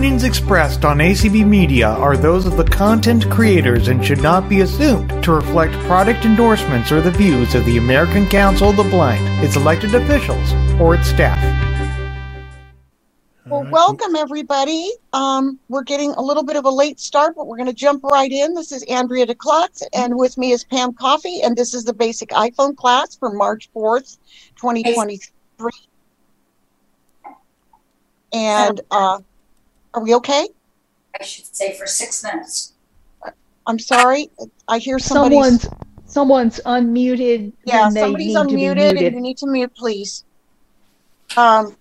opinions expressed on ACB Media are those of the content creators and should not be assumed to reflect product endorsements or the views of the American Council of the Blind, its elected officials, or its staff. Well, welcome everybody. Um, we're getting a little bit of a late start, but we're going to jump right in. This is Andrea DeClotz, and with me is Pam Coffey, and this is the basic iPhone class for March 4th, 2023. And uh, are we okay? I should say for six minutes. I'm sorry. I hear somebody. Someone's someone's unmuted. Yeah, when they somebody's need to be unmuted, muted. and you need to mute, please. Um,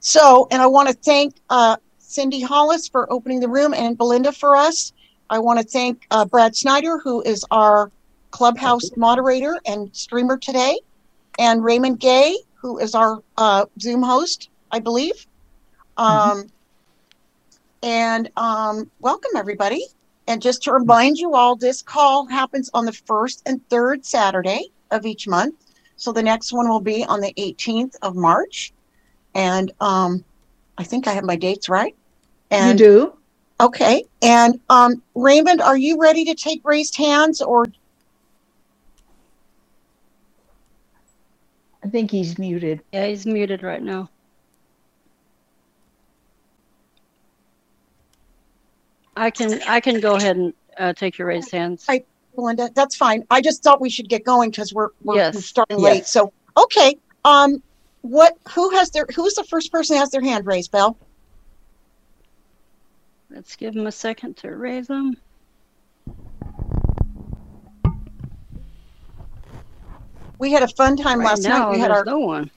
so, and I want to thank uh, Cindy Hollis for opening the room and Belinda for us. I want to thank uh, Brad Snyder, who is our clubhouse moderator and streamer today, and Raymond Gay, who is our uh, Zoom host, I believe. Um, And um, welcome, everybody. And just to remind you all, this call happens on the first and third Saturday of each month. So the next one will be on the 18th of March. And um, I think I have my dates right. And, you do. okay. And um, Raymond, are you ready to take raised hands or I think he's muted. Yeah, he's muted right now. I can I can go ahead and uh, take your raised hands. Hi. Belinda? That's fine. I just thought we should get going because we're, we're, Yes. we're starting Yes. late. So okay. Um, what? Who has their? Who's the first person that has their hand raised? Belle. Let's give him a second to raise them. We had a fun time Right last now, night. We had our no one.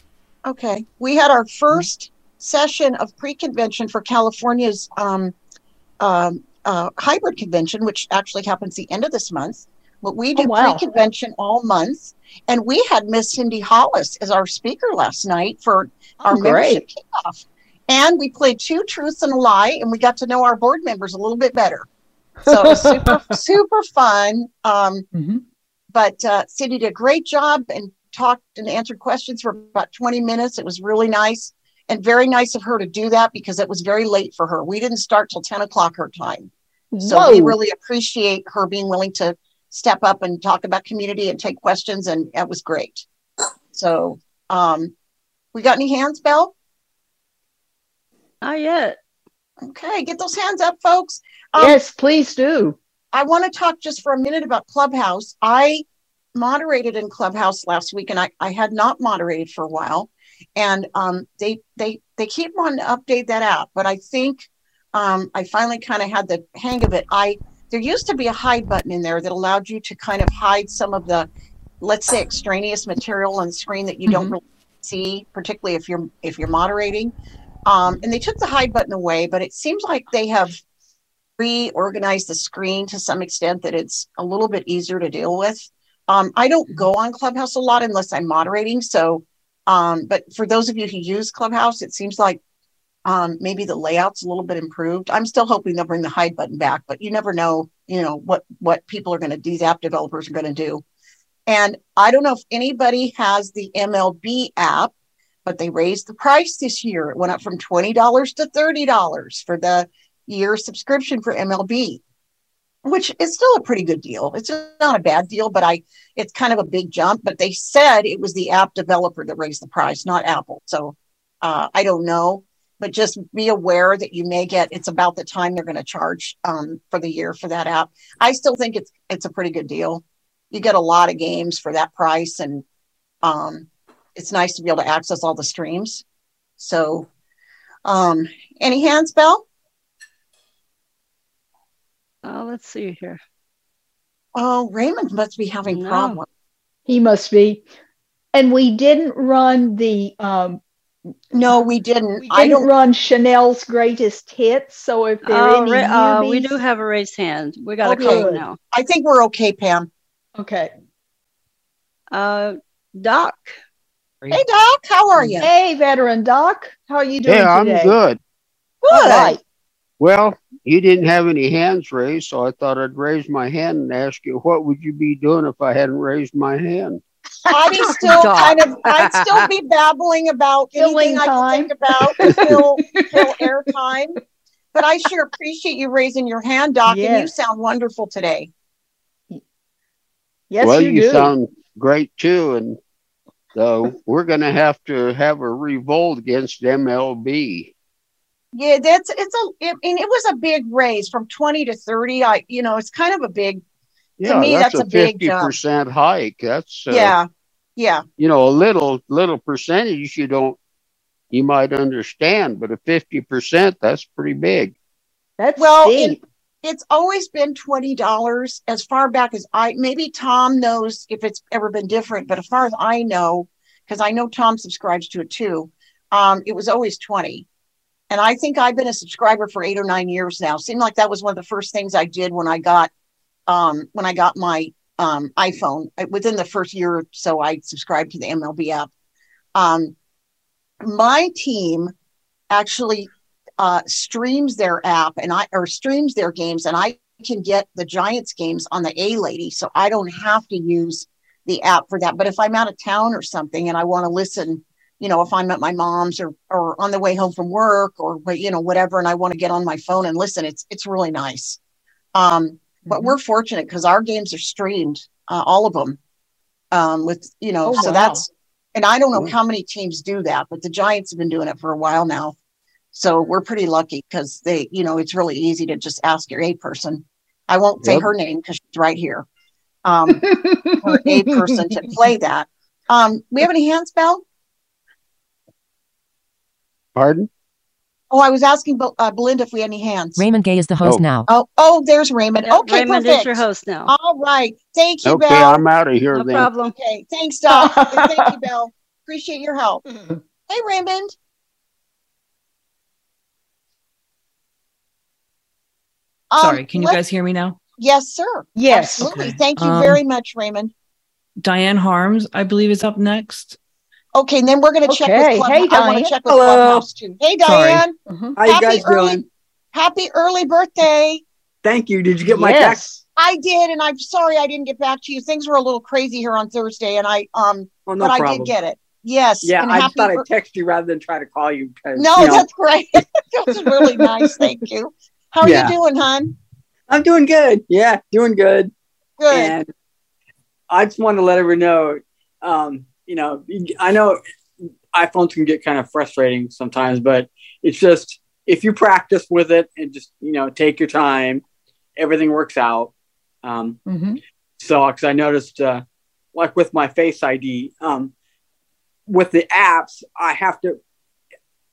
Okay. We had our first session of pre-convention for California's um, um, uh, hybrid convention, which actually happens the end of this month. But we do Oh, wow. pre-convention all month, and we had Miss Cindy Hollis as our speaker last night for our Oh, great. membership kickoff. And we played two truths and a lie, and we got to know our board members a little bit better. So super, super fun. Um, Mhm. but uh, Cindy did a great job and talked and answered questions for about 20 minutes. It was really nice and very nice of her to do that because it was very late for her. We didn't start till 10 o'clock her time. So we really appreciate her being willing to step up and talk about community and take questions. And that was great. So um, we got any hands, Belle? Not yet. Okay, get those hands up, folks. Um, yes, please do. I want to talk just for a minute about Clubhouse. I moderated in Clubhouse last week, and I, I had not moderated for a while. And um, they they they keep wanting to update that app, but I think um, I finally kind of had the hang of it. I there used to be a hide button in there that allowed you to kind of hide some of the, let's say, extraneous material on the screen that you don't Mhm. really see, particularly if you're if you're moderating. Um, and they took the hide button away, but it seems like they have reorganized the screen to some extent that it's a little bit easier to deal with. Um, I don't go on Clubhouse a lot unless I'm moderating. So, um, but for those of you who use Clubhouse, it seems like um, maybe the layout's a little bit improved. I'm still hoping they'll bring the hide button back, but you never know, you know, what what people are going to, these app developers are going to do. And I don't know if anybody has the MLB app, but they raised the price this year. It went up from $20 to $30 for the year subscription for MLB, which is still a pretty good deal. It's not a bad deal, but I it's kind of a big jump. But they said it was the app developer that raised the price, not Apple. So uh, I don't know, but just be aware that you may get. It's about the time they're going to charge um, for the year for that app. I still think it's it's a pretty good deal. You get a lot of games for that price, and um, it's nice to be able to access all the streams. So, um, any hands, Bell? Oh, let's see here. Oh, Raymond must be having No. problems. He must be. And we didn't run the um No, we didn't. we I didn't don't. run Chanel's greatest hits. So if there are Uh, any uh, we do have a raised hand. We got Okay. a call now. I think we're okay, Pam. Okay. Uh, Doc. Hey, Doc, how are you? Hey, veteran Doc, how are you doing Yeah, I'm today? good. Good. right. Well, you didn't have any hands raised, so I thought I'd raise my hand and ask you, what would you be doing if I hadn't raised my hand? I'd be still Doc. kind of. I'd still be babbling about Filling anything I time. could think about to fill, fill airtime. but I sure appreciate you raising your hand, Doc, and you sound wonderful today. Yes, well, you, you, do. sound great too, and so we're going to have to have a revolt against MLB. Yeah, that's it's a. I and it was a big raise from twenty to thirty. I, you know, it's kind of a big. Yeah, me, that's, that's a a big fifty percent hike. That's uh, yeah, yeah, you know, a little little percentage you don't you might understand, but a fifty percent that's pretty big. That's Well, steep. it's always been twenty dollars as far back as I. Maybe Tom knows if it's ever been different, but as far as I know, because I know Tom subscribes to it too. Um, it was always twenty, and I think I've been a subscriber for eight or nine years now. Seemed like that was one of the first things I did when I got um, when I got my um, iPhone. Uh, Within the first year or so, I subscribed to the MLB app. Um, my team actually uh, streams their app and I or streams their games, and I can get the Giants games on the A Lady, so I don't have to use the app for that. But if I'm out of town or something and I want to listen, you know, if I'm at my mom's or or on the way home from work or you know whatever, and I want to get on my phone and listen, it's it's really nice. Um, but we're fortunate because our games are streamed, uh, all of them, um, with you know, Oh, so wow. that's and I don't know how many teams do that, but the Giants have been doing it for a while now. So we're pretty lucky because they, you know, it's really easy to just ask your A person. I won't say Yep. her name because she's right here. Um, for a person to play that. Um, we have any hands, Bell? Pardon? Oh, I was asking Bel- uh, Belinda if we had any hands. Raymond Gay is the host Oh. now. Oh, oh, there's Raymond. Yeah, okay, Raymond perfect. is your host now. All right. Thank you, Okay, Bell. I'm out of here No then. problem. Okay, thanks, Doc. Thank you, Bell. Appreciate your help. Hey, Raymond. Um, Sorry, can you guys hear me now? Yes, sir. yes. Absolutely. Okay. Thank you Um, very much, Raymond. Diane Harms, I believe, is up next. Okay, and then we're going to check Okay. with Club- Hey, I want Diane. to check with Hello. Clubhouse too. Hey, Sorry. Diane. Mhm. How you guys early- doing? Happy early birthday. Thank you. Did you get my text? I did, and I'm sorry I didn't get back to you. Things were a little crazy here on Thursday, and I um, Oh, no but I did get it. Yes. yeah, and I just happy thought bir- I'd text you rather than try to call you. 'cause, No, you know, that's great. that was really nice. Thank you. How are Yeah. you doing, hon? I'm doing good. Yeah, doing good. Good. And I just wanted to let everyone know, um, you know, I know iPhones can get kind of frustrating sometimes, but it's just if you practice with it and just you know take your time, everything works out. Um, Mhm. So, because I noticed, uh, like with my Face ID, um, with the apps, I have to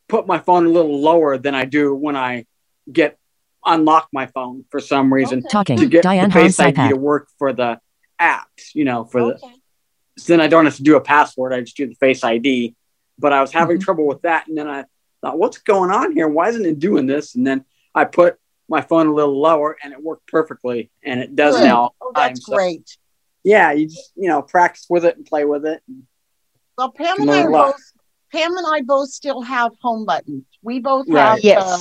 put my phone a little lower than I do when I get unlock my phone for some reason Okay. Talking. to get Diane the Face Harms ID to work for the apps. You know, for the Okay. So then I don't have to do a password. I just do the Face ID. But I was having Mm-hmm. Mhm. trouble with that, and then I thought, "What's going on here? Why isn't it doing this?" And then I put my phone a little lower, and it worked perfectly, and it does Good. now. Oh, that's So, great. yeah, you just you know practice with it and play with it. Well, Pam and I learn a lot. both. Pam and I both still have home buttons. We both Right. have uh,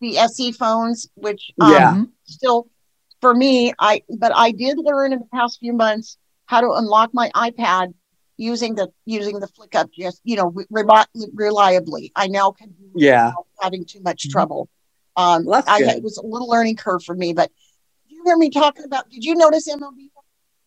the SE phones, which um, Yeah. Still for me i but i did learn in the past few months how to unlock my ipad using the using the flick up just you know re- reliably i now can Yeah. having too much Mhm. trouble um Well, i good. it was a little learning curve for me but did you hear me talking about did you notice mlb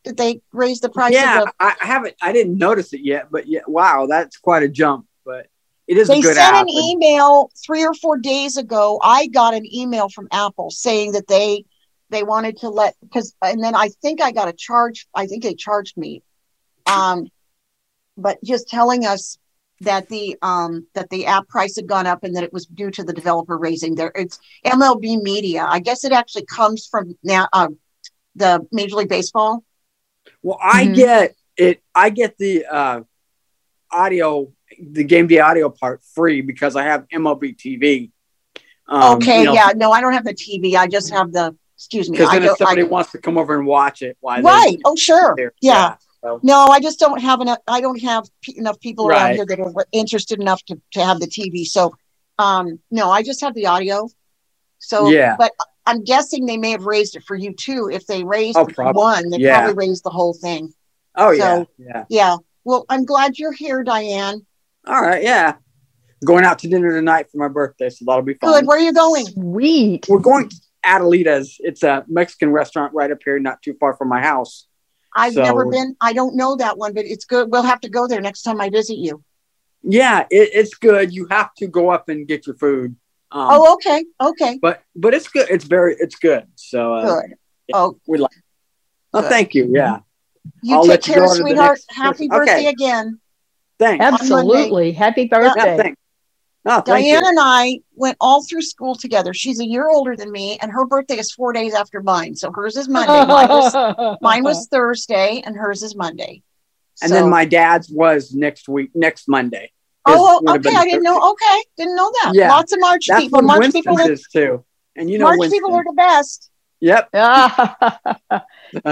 did they raise the price yeah, of the I, haven't. I didn't notice it yet, but yeah, wow, that's quite a jump. But it is they a good sent app. an email three or four days ago i got an email from apple saying that they they wanted to let because and then i think i got a charge i think they charged me um but just telling us that the um that the app price had gone up and that it was due to the developer raising their it's mlb media i guess it actually comes from now uh, the major league baseball Well, I Mhm. get it. I get the uh, audio, the game day audio part free because I have MLB TV. Um, okay you know, yeah no i don't have the tv i just have the excuse me Because I then if don't- I- somebody wants to come over and watch it, why? right oh sure There. yeah So, No, I just don't have enough. I don't have p- enough people around here that are interested enough to, to have the TV. So, um, no, I just have the audio. So, Yeah. but I'm guessing they may have raised it for you too. If they raised Oh, prob- one, they yeah. probably raised the whole thing. oh yeah, So- yeah. Yeah. Well, I'm glad you're here, Diane. All right, yeah. going out to dinner tonight for my birthday, so that'll be fun. Good. Where are you going? Sweet. We're going to Adelita's. It's a Mexican restaurant right up here, not too far from my house. I've So- never been. I don't know that one, but it's good. We'll have to go there next time I visit you. Yeah, it, it's good. You have to go up and get your food. Um, oh, okay. Okay. but but it's good. It's very it's good. So uh, Good. Oh, we like. Oh, Good. thank you. Yeah, you I'll take let you care, go to the sweetheart. Happy person. Okay. birthday again. thanks. Absolutely. Happy Yeah, birthday. thanks. No, thank Diane you. and I went all through school together. She's a year older than me, and her birthday is four days after mine. So hers is Monday. Mine was, mine was Thursday, and hers is Monday. And So- then my dad's was next week, next Monday. Oh, His would have okay. I didn't Thursday. know. Okay, didn't know that. Yeah. Lots of March That's people. when March Winston's people. Are, is too. And you know March Winston. people are the best. Yep.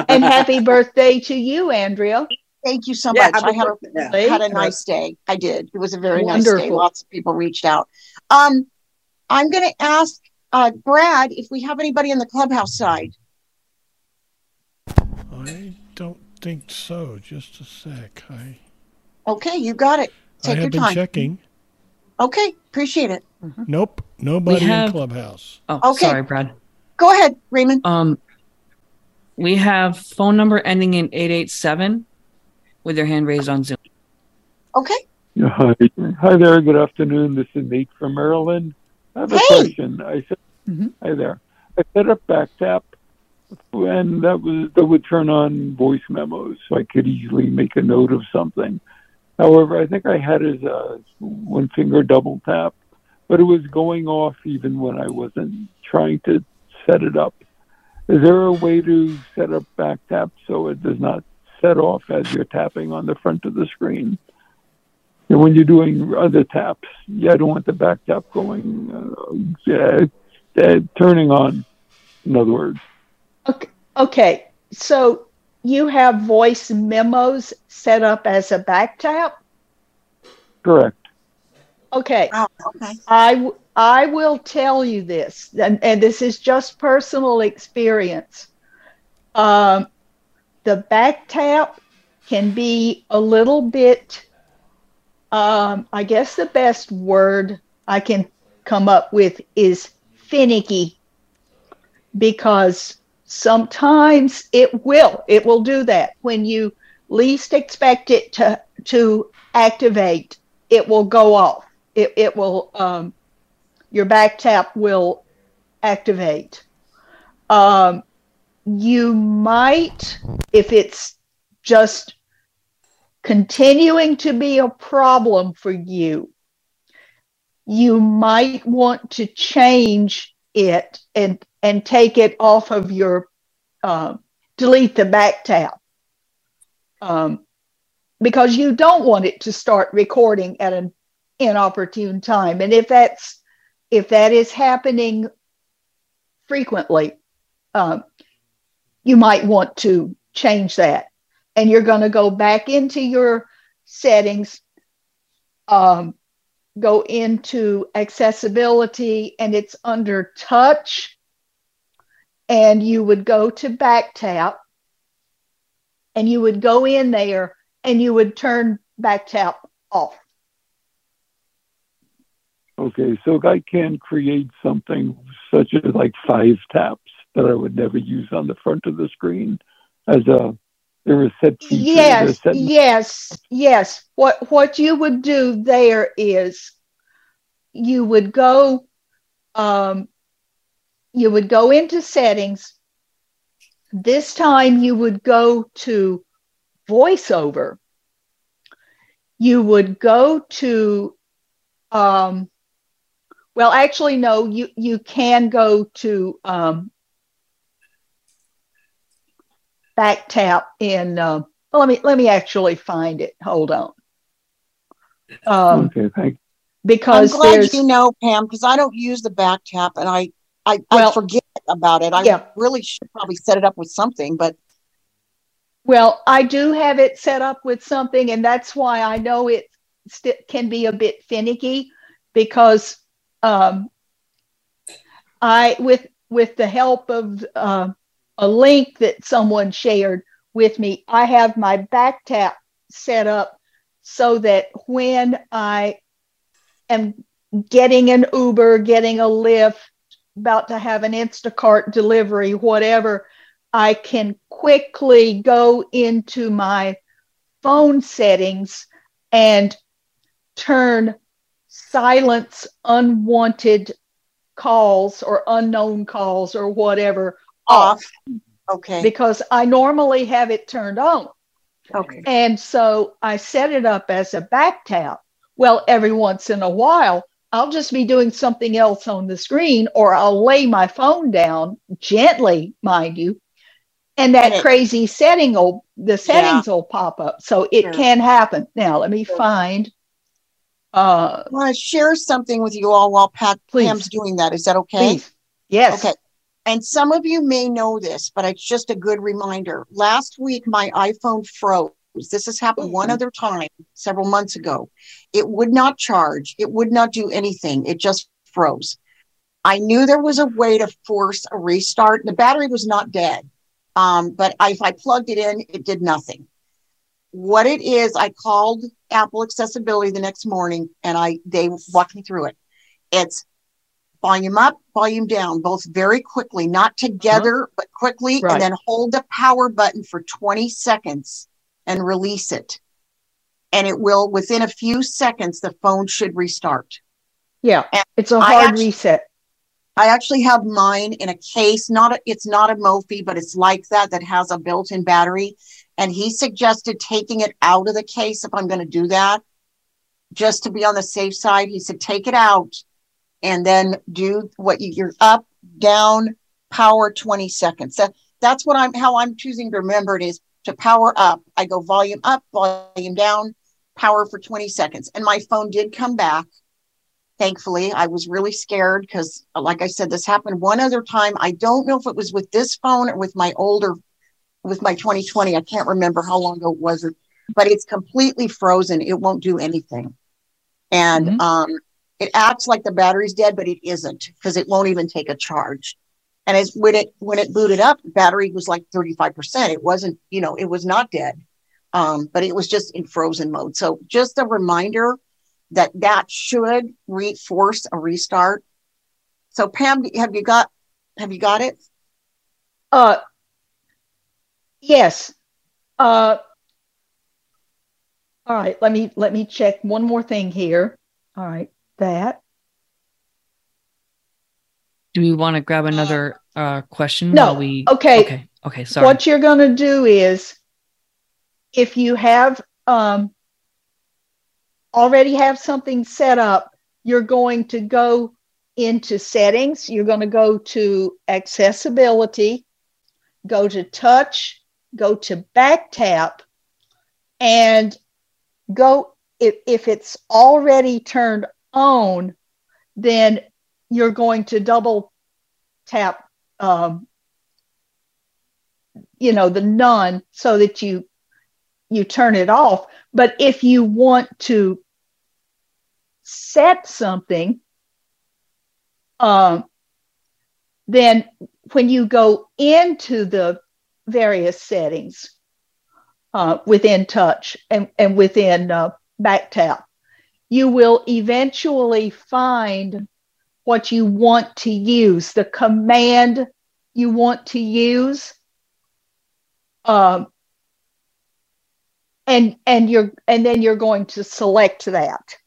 and happy birthday to you, Andrea. Thank you so Yeah, much. I had a, birthday. Yeah. Thank had a nice day. I did. It was a very nice day. Lots of people reached out. Um, I'm going to ask uh, Brad if we have anybody in the clubhouse side. I don't think so. Just a sec. I Okay, you got it. I Take your been time. checking. Okay, appreciate it. Nope, nobody have- in Clubhouse. Oh, Okay. sorry, Brad. Go ahead, Raymond. Um, we have phone number ending in eight eight seven, with your hand raised on Zoom. Okay. Yeah, Hi, hi there. Good afternoon. This is Nate from Maryland. I have a Hey. question. I said, Mhm. hi there. I set up Backtap, and that was that would turn on voice memos, so I could easily make a note of something. However, I think I had as a one finger double tap, but it was going off even when I wasn't trying to set it up. Is there a way to set up back tap so it does not set off as you're tapping on the front of the screen? And when you're doing other taps, yeah, I don't want the back tap going, uh, uh, uh, turning on. In other words, Okay. Okay. So you have voice memos set up as a back tap? correct. Okay. Oh, okay. I, w- I will tell you this, and, and this is just personal experience. Um, the back tap can be a little bit, um, I guess the best word I can come up with is finicky because sometimes it will it will do that. When you least expect it to to activate it will go off. It, it will um, your back tap will activate. Um, you might if it's just continuing to be a problem for you you might want to change it and and take it off of your um, delete the back tap um, because you don't want it to start recording at an inopportune time. And if that's if that is happening frequently um, you might want to change that. And you're going to go back into your settings um, go into accessibility and it's under touch. And you would go to back tap. And you would go in there and you would turn back tap off. Okay, so I can create something such as like five taps that I would never use on the front of the screen as a there is set yes set- yes yes. What what you would do there is you would go um, you would go into settings. This time you would go to voiceover. You would go to um, well actually no you you can go to um, back tap in uh, well, let me let me actually find it hold on um, okay, thank Because I'm because glad you know, Pam, because I don't use the back tap and I, I, Well- I forget about it. I Yeah. really should probably set it up with something, but Well, I do have it set up with something, and that's why I know it st- can be a bit finicky because um, I, with with the help of uh, a link that someone shared with me, I have my back tap set up so that when I am getting an Uber, getting a Lyft, about to have an Instacart delivery, whatever, I can quickly go into my phone settings and turn silence unwanted calls or unknown calls or whatever off. Okay. Because I normally have it turned on. Okay. And so I set it up as a back tap. Well, every once in a while, I'll just be doing something else on the screen or I'll lay my phone down gently, mind you. And that And it- crazy setting will, the settings will pop up. So it Sure. can happen. Now, let me find. Uh, I want to share something with you all while Pat Please. Pam's doing that. Is that okay? please. Yes. Okay. And some of you may know this, but it's just a good reminder. Last week, my iPhone froze. This has happened one Mhm. other time several months ago. It would not charge, it would not do anything. It just froze. I knew there was a way to force a restart. The battery was not dead, um, but I, if I plugged it in, it did nothing. What it is, I called Apple Accessibility the next morning, and I they walked me through it. It's volume up, volume down, both very quickly, not uh-huh. together, but quickly, Right. and then hold the power button for 20 seconds and release it. And it will, within a few seconds, the phone should restart. Yeah. And It's a hard actu- reset. I actually have mine in a case, not a, it's not a Mophie, but it's like that, that has a built-in battery. And he suggested taking it out of the case if I'm going to do that, just to be on the safe side. He said, take it out and then do what you, you're up, down, power 20 seconds. That, that's what I'm, how I'm choosing to remember it is to power up. I go volume up, volume down, power for 20 seconds. And my phone did come back. Thankfully, I was really scared because, like I said, this happened one other time. I don't know if it was with this phone or with my older, with my 2020. I can't remember how long ago it was, but it's completely frozen. It won't do anything. And Mhm. um, it acts like the battery's dead, but it isn't because it won't even take a charge. And as when it when it booted up, the battery was like 35%. It wasn't, you know, it was not dead. Um, but it was just in frozen mode. So just a reminder that that should re- force a restart. So Pam, have you got have you got it? Uh, yes. Uh, all right. Let me let me check one more thing here. All right, that. Do we want to grab another uh, question No. while we? Okay. Okay. Okay. Sorry. What you're going to do is, if you have um, already have something set up, you're going to go into settings. You're going to go to accessibility, go to touch, go to back tap, and go. If, if it's already turned on, then you're going to double tap um, you know the none so that you you turn it off. But if you want to set something um, then when you go into the various settings uh, within touch and, and within uh, back tap you will eventually find what you want to use the command you want to use um, and and you're and then you're going to select that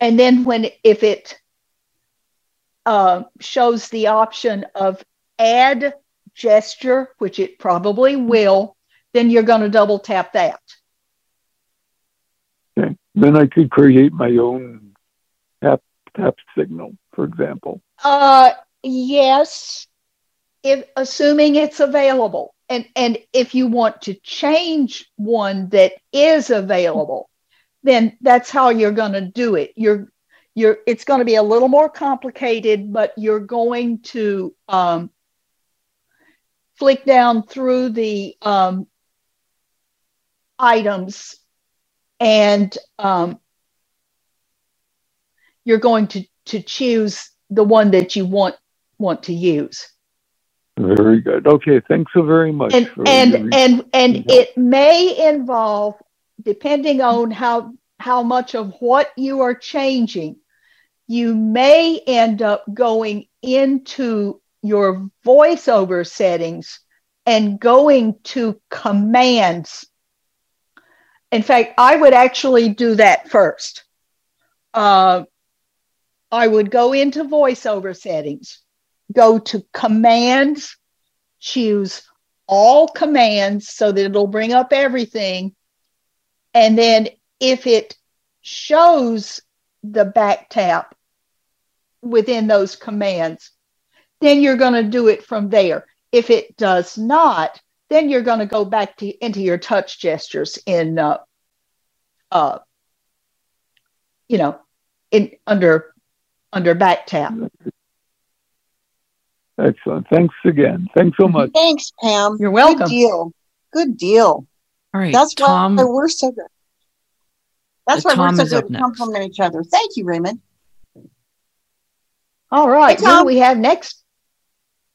and then when if it uh, shows the option of add gesture which it probably will then you're going to double tap that. Then I could create my own tap tap signal, for example. Uh, yes, if assuming it's available, and and if you want to change one that is available, then that's how you're going to do it. You're you're it's going to be a little more complicated, but you're going to um, flick down through the um, items and um, you're going to to choose the one that you want want to use Very good. Okay, thanks so very much. and and your- and and Yeah. it may involve depending on how how much of what you are changing you may end up going into your voiceover settings and going to commands. In fact, I would actually do that first. Uh, I would go into voiceover settings, go to commands, choose all commands so that it'll bring up everything. And then if it shows the back tap within those commands, then you're going to do it from there. If it does not, then you're going to go back to into your touch gestures in, uh, uh, you know, in under under back tap. Excellent. Thanks again. Thanks so much. Thanks, Pam. You're welcome. Good deal. Good deal. All right, That's Tom. why we're so good. That's why Tom we're so good to next. compliment each other. Thank you, Raymond. All right. Hey, Who do Tom. we have next?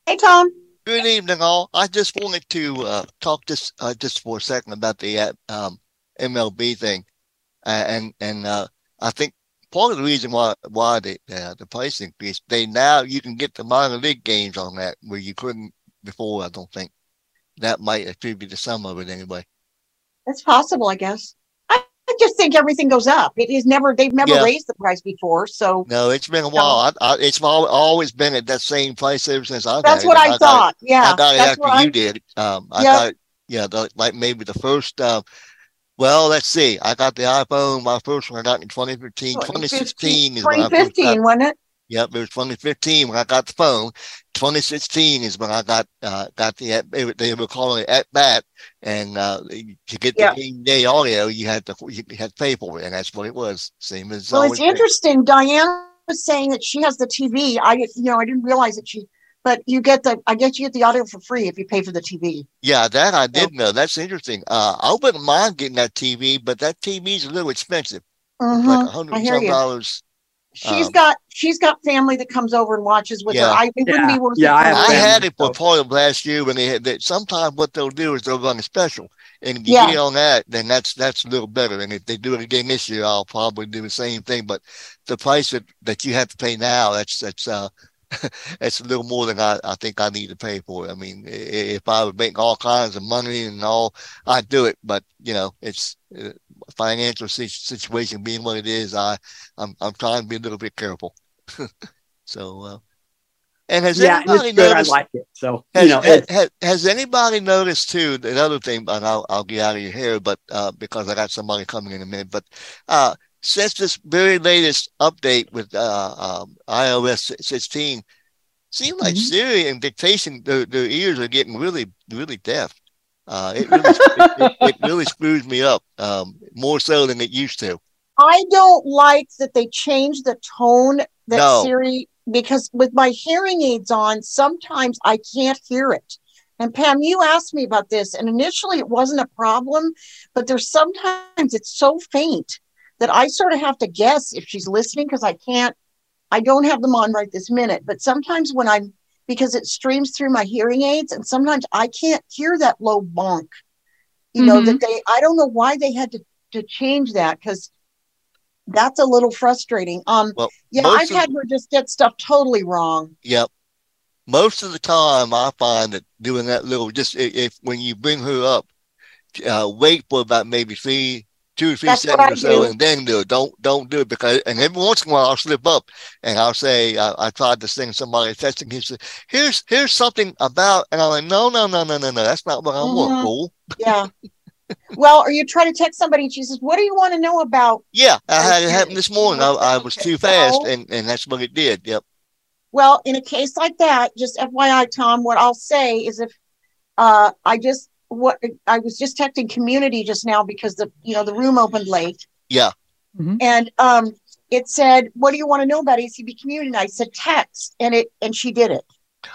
Hey, Tom. Good evening, all. I just wanted to uh, talk just uh, just for a second about the uh, um, MLB thing, uh, and and uh, I think part of the reason why why the uh, the price increase they now you can get the minor league games on that where you couldn't before. I don't think that might attribute to some of it anyway. That's possible, I guess. I, I just think everything goes up. It is never, they've never Yeah. raised the price before. So No, it's been a while. I, I, it's always been at that same price ever since I've that's had it. what I got it- thought. Yeah. I got it that's after what you I, did. Um, I it, yeah, the, like maybe the first, um, well, let's see. I got the iPhone, my first one I got in 2015. 2016 is when I first got 2015, wasn't it? Yep, it was 2015 when I got the phone. 2016 is when I got uh, got the at- they were- calling it at bat, and uh, to get the game day audio, you had to you had to pay for it, and that's what it was. Same as Well, it's been. interesting. Diane was saying that she has the TV. I, you know, I didn't realize that she, but you get the, I guess you get the audio for free if you pay for the TV. Yeah, that I did know. That's interesting. Uh, I wouldn't mind getting that TV, but that TV is a little expensive. It's like a Mhm. hundred I hear you. dollars. She's Um, got, she's got family that comes over and watches with her. Yeah. I, it wouldn't Yeah. be worth Yeah, it. I for have her. I had it for so- part of last year when they had that. Sometimes what they'll do is they'll run a special, and if you Yeah. get on that, then that's that's a little better. And if they do it again this year, I'll probably do the same thing. But the price that, that you have to pay now, that's that's uh, that's a little more than I, I think I need to pay for it. I mean, i- i- if I would making all kinds of money and all, I'd do it. But you know, it's uh, financial situation being what it is. I I'm I'm trying to be a little bit careful. so, uh, and has yeah, anybody good. I noticed? like it. So Has, you know, has, has, has anybody noticed too? Another thing, and I'll, I'll get out of your hair, but uh, because I got somebody coming in a minute. But uh, since this very latest update with uh, um, iOS 16, seems like Mhm. Siri and dictation, their, their ears are getting really, really deaf. Uh, it really, it, it, really screws me up um, more so than it used to. I don't like that they changed the tone that No. Siri because with my hearing aids on, sometimes I can't hear it. And Pam, you asked me about this, and initially it wasn't a problem, but there's sometimes it's so faint that I sort of have to guess if she's listening because I can't, I don't have them on right this minute. But sometimes when I'm, because it streams through my hearing aids, and sometimes I can't hear that low bonk. You know, Mhm. that they, I don't know why they had to, to change that because that's a little frustrating. Um, Well, yeah, I've had her just get stuff totally wrong. Yep. Most of the time, I find that doing that little just i- if when you bring her up, uh, wait for about maybe three, two or three That's seconds or so, do. and then do it. Don't don't do it because and every once in a while I'll slip up and I'll say I, I tried to sing somebody testing. He said, "Here's here's something about," and I'm like, "No, no, no, no, no, no. That's not what I Mhm. want, fool." Yeah. well, or you try to text somebody and she says, What do you want to know about? Yeah, I had it happen this morning. I, I was too fast, and and that's what it did. Yep. Well, in a case like that, just FYI, Tom, what I'll say is if uh, I just what I was just texting community just now because the you know the room opened late Yeah. Mhm. and um it said, What do you want to know about ACB community? And I said text and it and she did it.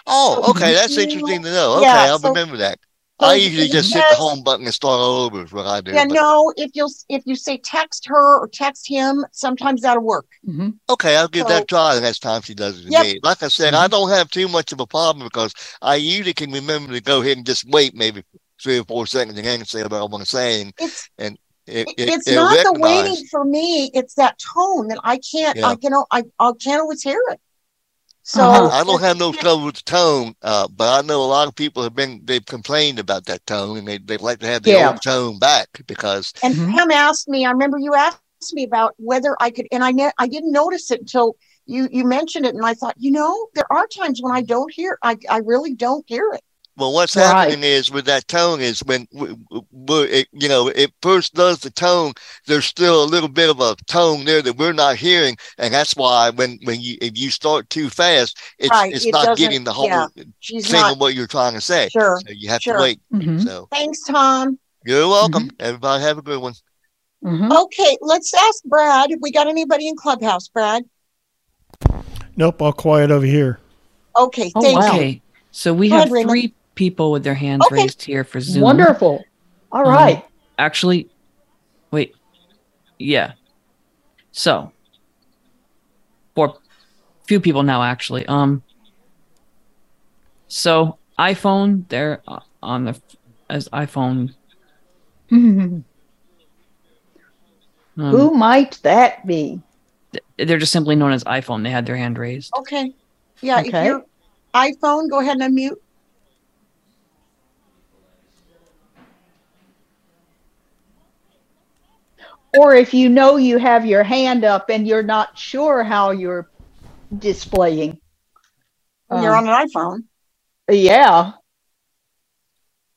Oh, So okay. That's you- interesting to know. Okay, yeah, I'll so- remember that. so I usually it just hit the home button and start all over. Is what I do. Yeah, but- no, if you'll if you say text her or text him, sometimes that'll work. Mhm. Okay, I'll give that a try the next time she does it to Yep. Like I said, I don't have too much of a problem because I usually can remember to go ahead and just wait maybe three or four seconds again and then say what I want to say. And, It's And- It, It- it, it's it'll not the waiting for me. It's that tone that I can't. Yeah. I can. I I can't always hear it. So I, I don't have no trouble with the tone, uh, but I know a lot of people have been they've complained about that tone, and they they'd like to have the Yeah. old tone back because And Pam asked me. I remember you asked me about whether I could, and I ne- I didn't notice it until you you mentioned it, and I thought, you know, there are times when I don't hear. I I really don't hear it. Well, what's Right. happening is with that tone is when w- w- w- it, you know it first does the tone. There's still a little bit of a tone there that we're not hearing, and that's why when when you if you start too fast, it's Right, it's it not getting the whole yeah, she's thing not- of what you're trying to say. Sure, So you have sure. to wait. Mhm. So Thanks, Tom. you're welcome. Everybody have a good one. Okay, let's ask Brad. We got anybody in Clubhouse, Brad? Nope, all quiet over here. Okay, thank you. Okay. So we Go have ahead, Raymond. three people with their hands Okay. raised here for Zoom. Wonderful. All right. Um. Actually, wait. Yeah. So, for few people now, actually. Um. So iPhone, they're uh, on the as iPhone. Um, Who might that be? They're just simply known as iPhone. They had their hand raised. Okay. Yeah, if Okay. your iPhone, go ahead and unmute. Or if you know you have your hand up and you're not sure how you're displaying. You're Um, on an iPhone. Yeah.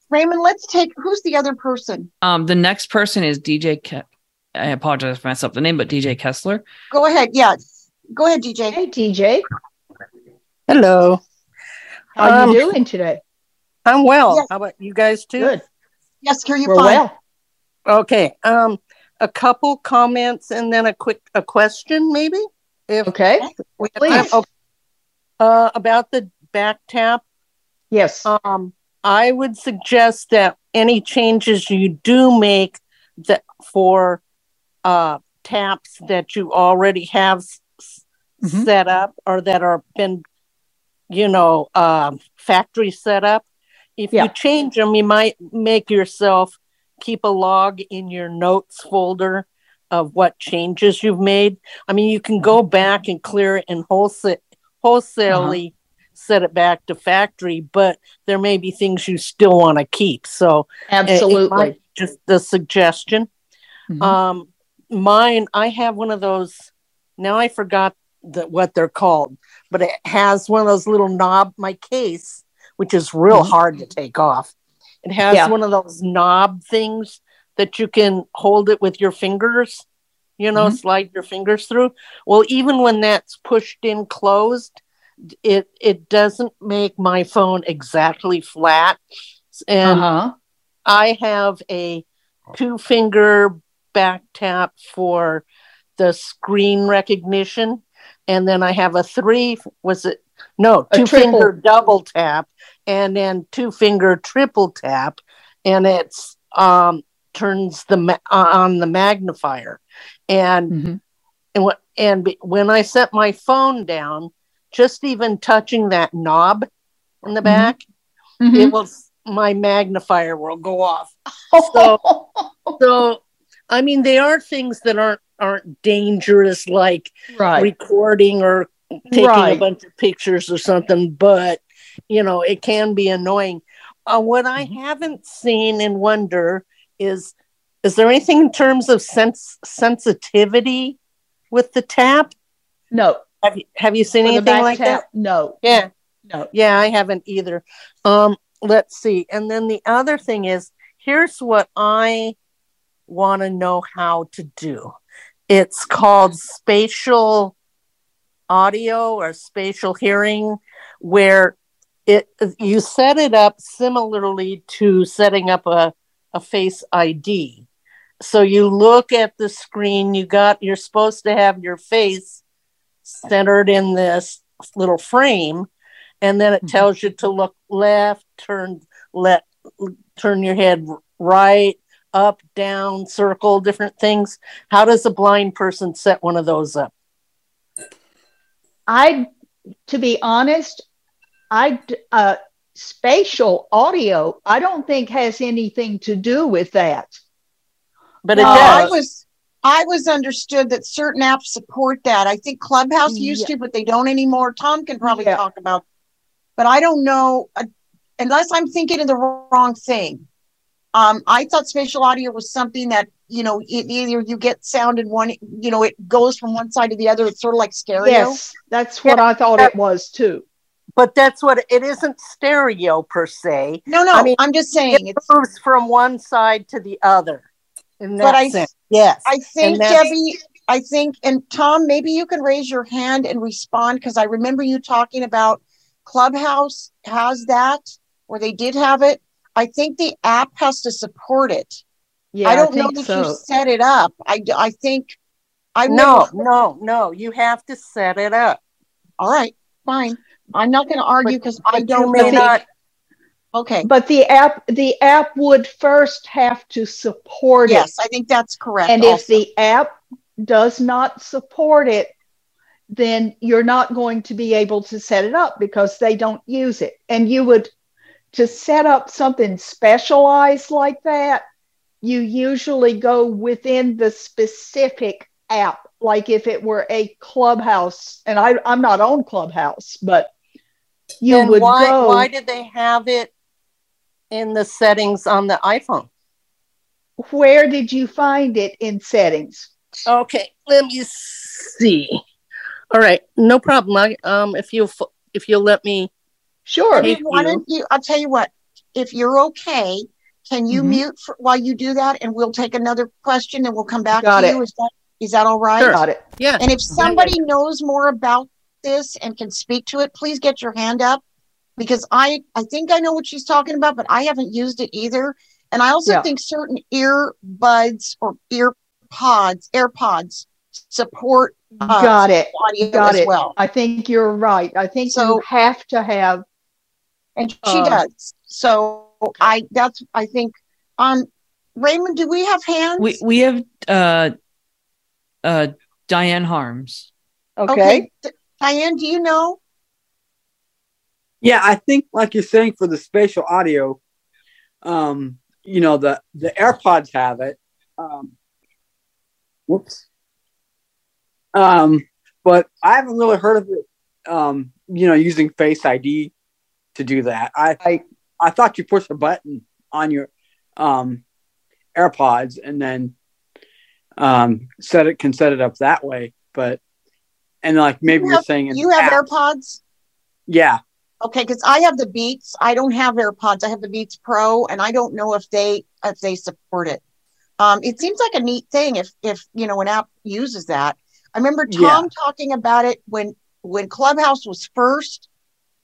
Raymond, let's take who's the other person? Um, the next person is DJ. Ke- I apologize if I messed up the name, but DJ Kessler. Go ahead. Yeah. Go ahead, DJ. Hey, DJ. Hello. How Um, you doing today? I'm well. Yes. How about you guys too? Good. Yes, hear you We're fine. well. Okay. Um, a couple comments and then a quick a question, maybe. If Okay. we Please. time. Okay. Uh, about the back tap. Yes. Um, I would suggest that any changes you do make that for uh, taps that you already have Mhm. set up or that are been, you know, um, factory set up. If Yeah. you change them, you might make yourself keep a log in your notes folder of what changes you've made. I mean, you can go back and clear it and wholesale wholesalely set it back to factory, but there may be things you still want to keep. So it- it Absolutely. just the suggestion. Mhm. Um, mine, I have one of those. Now I forgot the, what they're called, but it has one of those little knob. My case, which is real Mhm. hard to take off, it has Yeah. one of those knob things that you can hold it with your fingers. You know, Mhm. slide your fingers through. Well, even when that's pushed in closed, it it doesn't make my phone exactly flat. And uh-huh. I have a two finger back tap for the screen recognition. And then I have a three, was it? No, two finger double tap and then two finger triple tap. And it's um, turns the ma- uh, on the magnifier. And Mhm. and what and when I set my phone down, just even touching that knob in the back, Mhm. it will my magnifier will go off. So so I mean they are things that aren't aren't dangerous like right. recording or taking Right. a bunch of pictures or something, but you know, it can be annoying. Uh, what I Mm-hmm. haven't seen and wonder is is there anything in terms of sense sensitivity with the tap? No. Have you have you seen anything like tap, that? No. Yeah. No. Yeah, I haven't either. Um, let's see. And then the other thing is here's what I want to know how to do. It's called spatial audio or spatial hearing, where it you set it up similarly to setting up a, a face ID. So you look at the screen, you got you're supposed to have your face centered in this little frame and then it mm-hmm. tells you to look left turn let turn your head right up down circle different things. How does a blind person set one of those up? I, to be honest, I uh, spatial audio. I don't think has anything to do with that. But it No, I does. was I was understood that certain apps support that. I think Clubhouse used Yeah. to, but they don't anymore. Tom can probably Yeah. talk about, but I don't know uh, unless I'm thinking of the wrong thing. Um, I thought spatial audio was something that you know it, either you get sound in one, you know, it goes from one side to the other. It's sort of like stereo. Yes, that's what I thought it was too. But that's what it isn't stereo per se. No, no, I mean, I'm just saying It it's. moves from one side to the other. In that But I- sense, yes. I think And Debbie, I think, and Tom, maybe you can raise your hand and respond because I remember you talking about Clubhouse has that, or they did have it. I think the app has to support it. Yeah, I don't know think that so. you set it up. I, I think I no, no, no. You have to set it up. All right, fine. I'm not going to argue because I don't may know. not. Okay. But the app, the app would first have to support it. Yes, I think that's correct. And if the app does not support it, then you're not going to be able to set it up because they don't use it. And you would, to set up something specialized like that, you usually go within the specific app. Like if it were a clubhouse, and I, I'm not on Clubhouse, but you then would why go. why did they have it in the settings on the iPhone? where did you find it in settings? Okay, let me see. All right, no problem. I, um, if you if you'll let me, Sure. Maybe Thank why you. don't you? I'll tell you what. If you're okay, can you Mhm. mute for, while you do that, and we'll take another question, and we'll come back Got to it. you. Is that is that all right? Sure. Got it. yeah, And if somebody knows more about this and can speak to it, please get your hand up because I I think I know what she's talking about, but I haven't used it either. And I also Yeah. think certain earbuds or ear pods, AirPods support uh, Got it. audio Got as it. well. I think you're right. I think So- you have to have and she Uh, does. So I that's I think um Raymond, do we have hands? We we have uh uh Diane Harms. okay. D- Diane, do you know? Yeah, I think like you're saying for the spatial audio, um, you know, the the AirPods have it. Um, whoops. Um, but I haven't really heard of it. Um, you know, using Face ID to do that. I I I thought you push a button on your um AirPods and then um set it can set it up that way. But and like maybe You are saying You have apps. AirPods? Yeah. Okay, because I have the Beats. I don't have AirPods. I have the Beats Pro, and I don't know if they if they support it. Um, it seems like a neat thing if if you know an app uses that. I remember Tom talking about it when when Clubhouse was first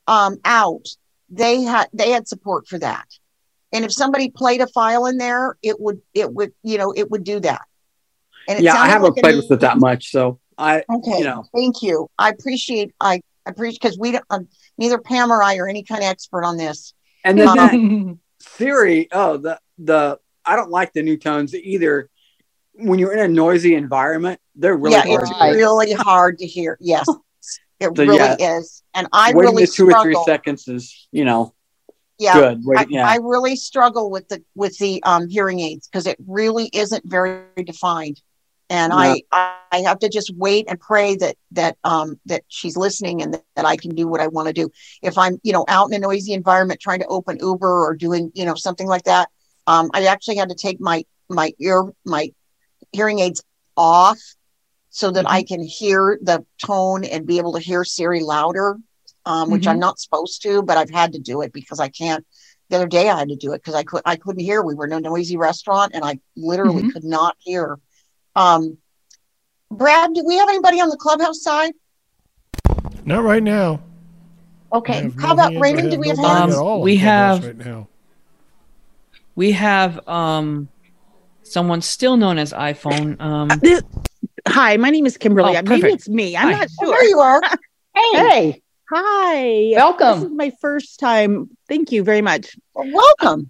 um, out. They had they had support for that, and if somebody played a file in there, it would it would you know it would do that. And it Yeah, I haven't like played with it that much, so I Okay. you know Thank you. I appreciate. I appreciate because we don't. Um, neither Pam or I are any kind of expert on this. and then Um, Siri, oh the the I don't like the new tones either. When you're in a noisy environment, they're really yeah, hard it's to hear. really hard to hear. Yes, it So, really yeah. is. And I Waiting really two or three struggle. seconds is, you know, Yeah, good. Wait, I, yeah. I really struggle with the with the um, hearing aids because it really isn't very defined, and I, I I have to just wait and pray that that um that she's listening and that, that I can do what I want to do. If I'm you know out in a noisy environment trying to open Uber or doing you know something like that, um, I actually had to take my my ear my hearing aids off so that I can hear the tone and be able to hear Siri louder, um, which I'm not supposed to, but I've had to do it because I can't. The other day I had to do it because I could I couldn't hear. We were in a noisy restaurant and I literally Mhm. could not hear. Um, Brad, do we have anybody on the clubhouse side? Not right now. Okay. How no about hands. Raymond? Do we have nobody hands? at all on we have- right now. We have um someone still known as iPhone. Um This- hi, my name is Kimberly. Oh, Maybe it's me. I'm Hi. not Oh, sure. there you are. Hey, Hey, Hi. Welcome. This is my first time. Thank you very much. welcome.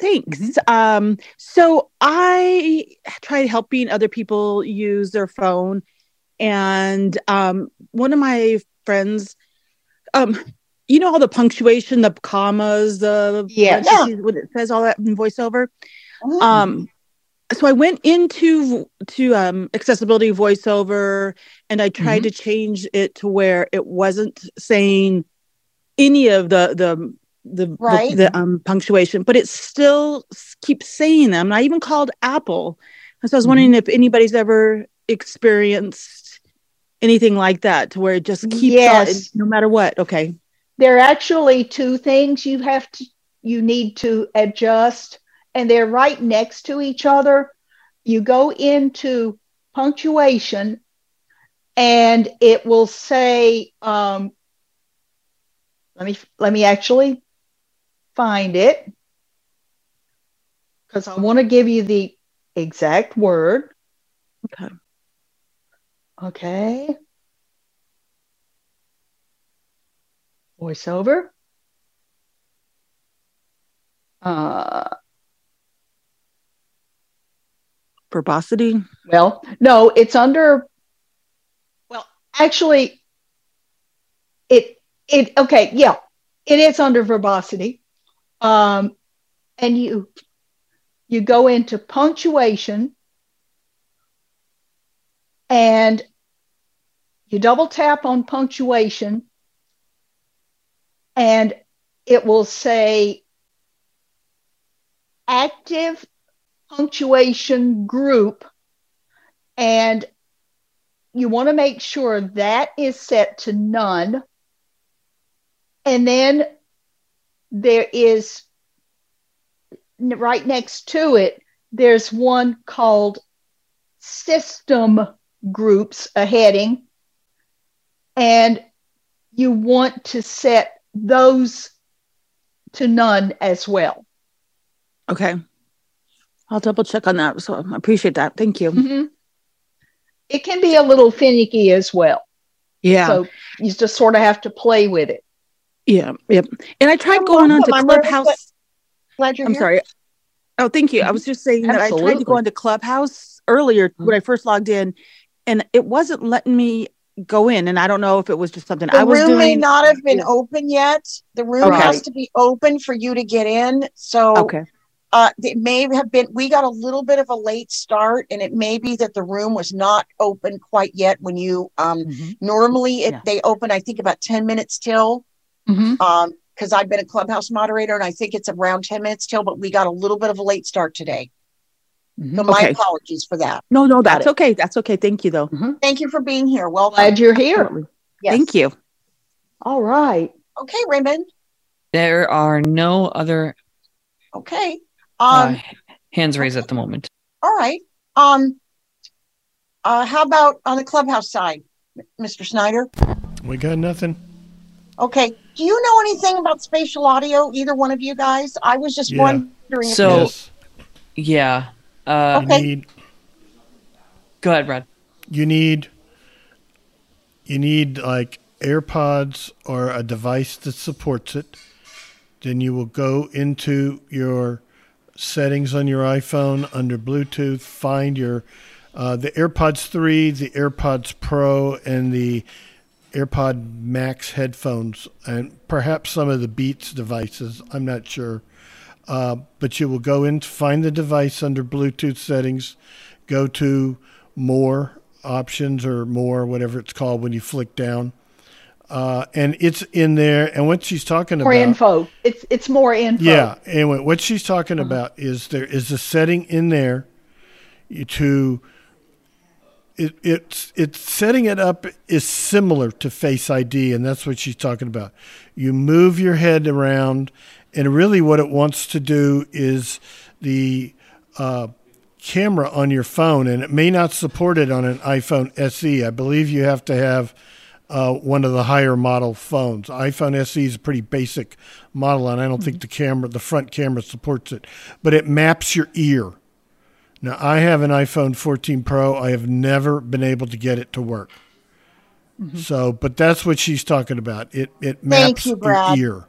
Thanks. Um, so I tried helping other people use their phone, and um, one of my friends, um, you know all the punctuation, the commas, the yeah, when it says all that in voiceover. Mhm. Um, so I went into to um, accessibility voiceover and I tried to change it to where it wasn't saying any of the the the, Right. the, the um, punctuation, but it still keeps saying them. I even called Apple, and so I was wondering if anybody's ever experienced anything like that, to where it just keeps on, no matter what. Okay, There are actually two things you have to you need to adjust, and they're right next to each other. You go into punctuation, and it will say, um, "Let me let me actually find it because I want to give you the exact word." Okay. Okay. Voiceover. Uh, verbosity. well, no, it's under. Well, actually, it it okay, yeah, it is under verbosity, um, and you you go into punctuation, and you double tap on punctuation, and it will say active punctuation group. And you want to make sure that is set to none. And then there is right next to it there's one called system groups a heading and you want to set those to none as well Okay, I'll double check on that. So I appreciate that. Thank you. Mhm. It can be a little finicky as well. Yeah. So you just sort of have to play with it. Yeah, yep. And I tried You're going on to I'm Clubhouse. glad- Glad you're I'm here. sorry. Oh, thank you. I was just saying that I tried to go into Clubhouse earlier when I first logged in, and it wasn't letting me go in. And I don't know if it was just something The I was room doing. may not have been open yet. The room Okay. has to be open for you to get in. So Okay. uh, it may have been, we got a little bit of a late start and it may be that the room was not open quite yet when you, um, normally it, Yeah. they open, I think about 10 minutes till, Mhm. um, cause I've been a clubhouse moderator and I think it's around 10 minutes till, but we got a little bit of a late start today. So my Okay. apologies for that. No, no, that's okay. That's okay. Thank you, though. Thank you for being here. Well, Glad you're here. Yes. Thank you. All right. Okay, Raymond. There are no other Okay. uh, Um, hands raised at the moment. all right. Um, uh, how about on the clubhouse side, Mr. Snyder? We got nothing. Okay. Do you know anything about spatial audio, either one of you guys? I was just Yeah. wondering. if- So, Yes. yeah. Uh, Okay. You need Go ahead, Brad. you need you need like AirPods or a device that supports it. Then you will go into your settings on your iPhone under Bluetooth, find your uh, the AirPods 3, the AirPods Pro, and the AirPod Max headphones, and perhaps some of the Beats devices. I'm not sure. Uh, but you will go in to find the device under Bluetooth settings, go to more options or more, whatever it's called when you flick down. Uh, and it's in there. And what she's talking More about. info. It's it's more info. Yeah. Anyway, what she's talking about is there is a setting in there to it, it's it's setting it up is similar to Face ID, and that's what she's talking about. You move your head around, and really what it wants to do is the uh, camera on your phone, and it may not support it on an iPhone SE. I believe you have to have uh, one of the higher model phones. iPhone SE is a pretty basic model, and I don't think the camera, the front camera, supports it. But it maps your ear. Now I have an iPhone 14 Pro. I have never been able to get it to work. So, but that's what she's talking about. It it maps you, Brad. your ear.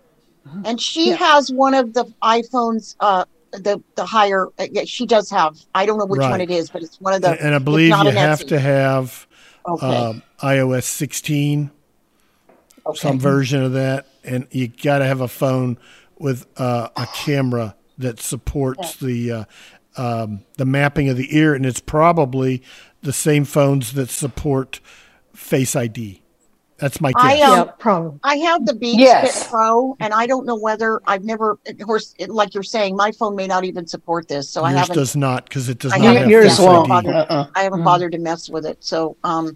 And she has one of the iPhones, uh, the the higher. Uh, yeah, she does have. I don't know which one it is, but it's one of the. and, and I believe you have SE. to have Okay. um, iOS 16, Okay. some version of that, and you got to have a phone with uh, a camera that supports the uh, um, the mapping of the ear, and it's probably the same phones that support Face ID. That's my guess. I um, probably. I have the Beats Yes. Fit Pro, and I don't know whether I've never. Of course, like you're saying, my phone may not even support this, so I haven't. does not because it does I not haven't, have Yours I haven't won't. ID. bothered. Uh-uh. I haven't Mm. bothered to mess with it. So, um,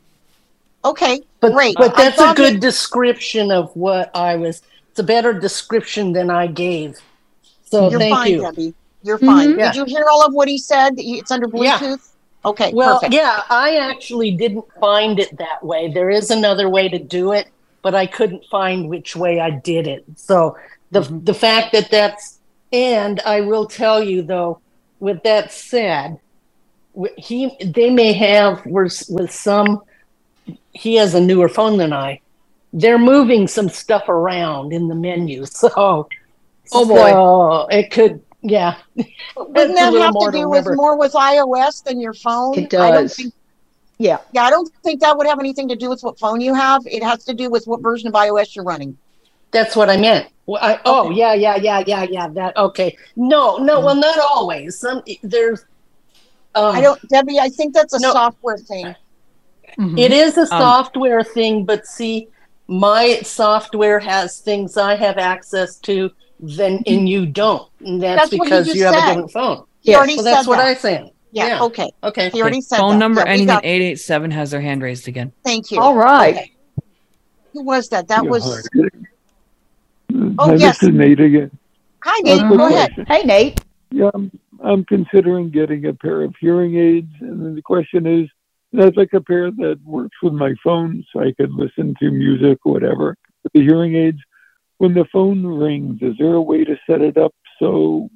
okay, But great. but that's a good it- description of what I was. It's a better description than I gave. So You're thank fine, you. Debbie. You're fine. Mhm. Yeah. Did you hear all of what he said? It's under Yeah. Bluetooth. Okay, Well, perfect. yeah, I actually didn't find it that way. There is another way to do it, but I couldn't find which way I did it. So the the fact that that's and I will tell you though, with that said, he they may have with with some. He has a newer phone than I. They're moving some stuff around in the menu, so Oh, boy. so it could yeah. Wouldn't that have more to to do with more with iOS than your phone? It I don't does. think, Yeah. yeah, I don't think that would have anything to do with what phone you have. It has to do with what version of iOS you're running. That's what I meant. Well, I, oh, yeah, yeah, yeah, yeah, yeah. That okay. No, no. Well, not always. Some there's. Um, I don't, Debbie. I think that's a No. software thing. It is a Um, software thing, but see, my software has things I have access to, then and you don't. And that's, That's because just you have a different phone. Yeah, Yes, already well, that's what that. I said. Yeah. Yeah. Okay. Okay. He already said Phone that. number Yeah, ending got- in 887 has their hand raised again. Thank you. All right. Okay. Who was that? That Yeah, was. hi. Oh, Hi, yes. This is Nate again. Hi, Nate. quick Go ahead. Hey, Nate. Yeah, I'm, I'm considering getting a pair of hearing aids, and then the question is, I'd like a pair that works with my phone, so I could listen to music whatever. With the hearing aids, when the phone rings, is there a way to set it up so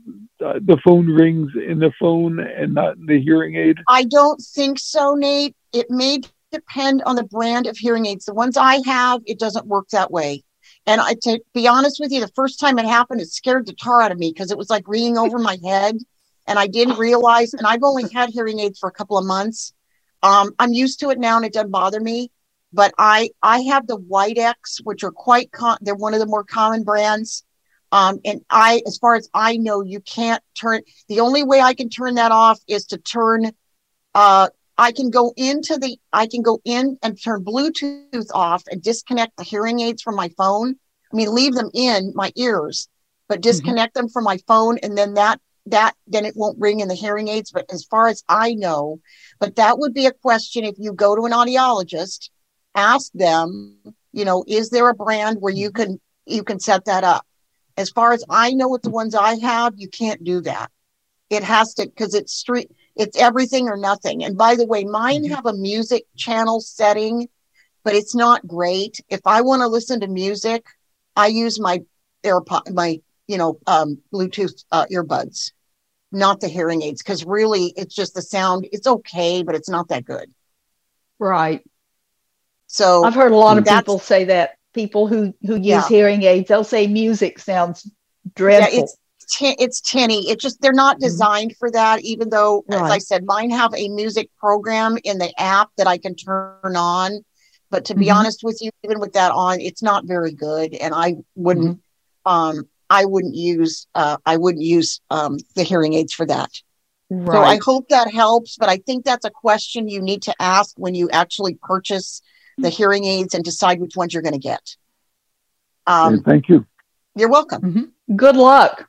uh, the phone rings in the phone and not in the hearing aid? I don't think so, Nate. It may depend on the brand of hearing aids. The ones I have, it doesn't work that way. And I, to be honest with you, the first time it happened, it scared the tar out of me because it was like ringing over my head, and I didn't realize. And I've only had hearing aids for a couple of months. Um, I'm used to it now, and it doesn't bother me. But I I have the Widex, which are quite con- they're one of the more common brands. Um, and I, as far as I know, you can't turn. The only way I can turn that off is to turn uh, I can go into the, I can go in and turn Bluetooth off and disconnect the hearing aids from my phone. I mean, leave them in my ears, but disconnect them from my phone. And then that, that, then it won't ring in the hearing aids. But as far as I know, but that would be a question if you go to an audiologist, ask them, you know, is there a brand where you can, you can set that up? As far as I know, with the ones I have, you can't do that. It has to, because it's street, it's everything or nothing. And by the way, mine have a music channel setting, but it's not great. If I want to listen to music, I use my AirPod, my you know, um, Bluetooth uh, earbuds, not the hearing aids, because really, it's just the sound. It's okay, but it's not that good. Right. So I've heard a lot of people say that. People who who use Yeah. hearing aids, they'll say music sounds Yeah, dreadful. it's tin- it's tinny. It just they're not designed for that. Even though, as I said, mine have a music program in the app that I can turn on. But to be Mhm. honest with you, even with that on, it's not very good, and I wouldn't. Um, I wouldn't use. Uh, I wouldn't use um, the hearing aids for that. So I hope that helps. But I think that's a question you need to ask when you actually purchase the hearing aids and decide which ones you're going to get. Um, thank you. you're welcome. Mhm. Good luck.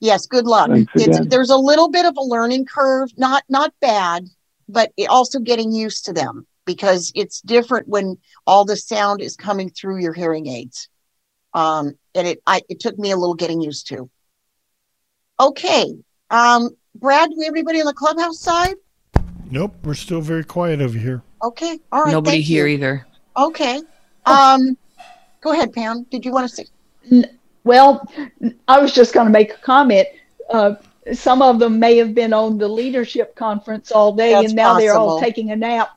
Yes, good luck. It's, there's a little bit of a learning curve, not not bad, but also getting used to them because it's different when all the sound is coming through your hearing aids. Um, and it I it took me a little getting used to. Okay, um, Brad, do we have anybody on the clubhouse side? Nope, we're still very quiet over here. Okay, all right. Nobody thank here you. either. Okay, um, go ahead, Pam. Did you want to say? Well, I was just going to make a comment. Uh, some of them may have been on the leadership conference all day, That's and now they're all taking a nap.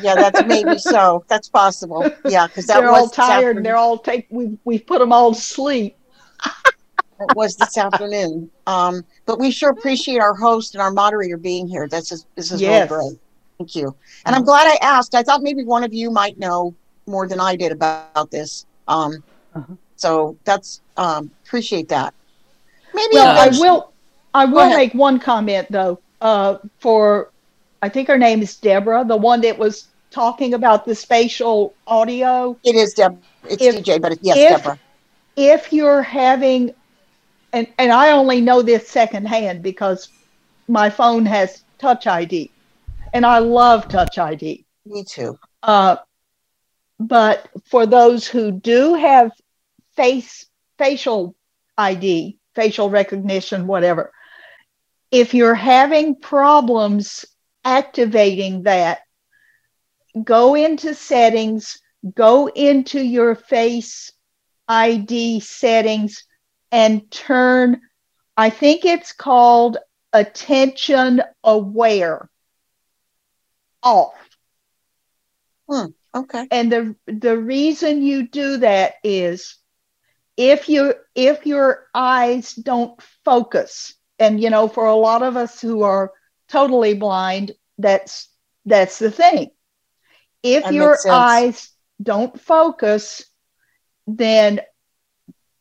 Yeah, that's maybe so. That's possible. Yeah, because they're all tired, and they're all take. We we put them all to sleep. it was this afternoon. Um, but we sure appreciate our host and our moderator being here. This is this is Yes. really great. Thank you. And I'm glad I asked. I thought maybe one of you might know more than I did about this. Um, Uh-huh. so that's um, appreciate that. Maybe Well, I will. I will make one comment though. uh, for, I think her name is Deborah, the one that was talking about the spatial audio. It is Deb. It's If- DJ, but it, yes, if- Deborah. If you're having, and, and I only know this secondhand because my phone has Touch ID, and I love Touch ID. Me too. Uh, but for those who do have face facial ID, facial recognition, whatever, if you're having problems activating that, go into settings, go into your face ID settings, and turn, I think it's called attention aware off. Hmm, okay. And the the reason you do that is if you if your eyes don't focus, and you know, for a lot of us who are totally blind, that's that's the thing. If That your eyes don't focus, then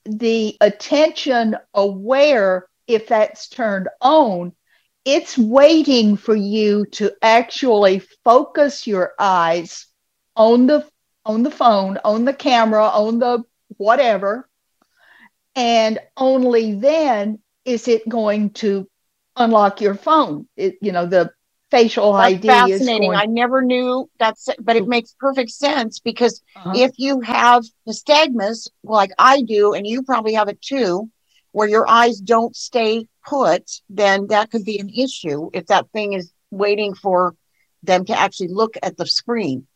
the attention aware, if that's turned on, it's waiting for you to actually focus your eyes on the on the phone, on the camera, on the whatever, and only then is it going to unlock your phone. It, you know, the facial That's ID is fascinating. going. I never knew that's, but it makes perfect sense because Uh-huh. if you have nystagmus like I do, and you probably have it too, where your eyes don't stay put, then that could be an issue if that thing is waiting for them to actually look at the screen.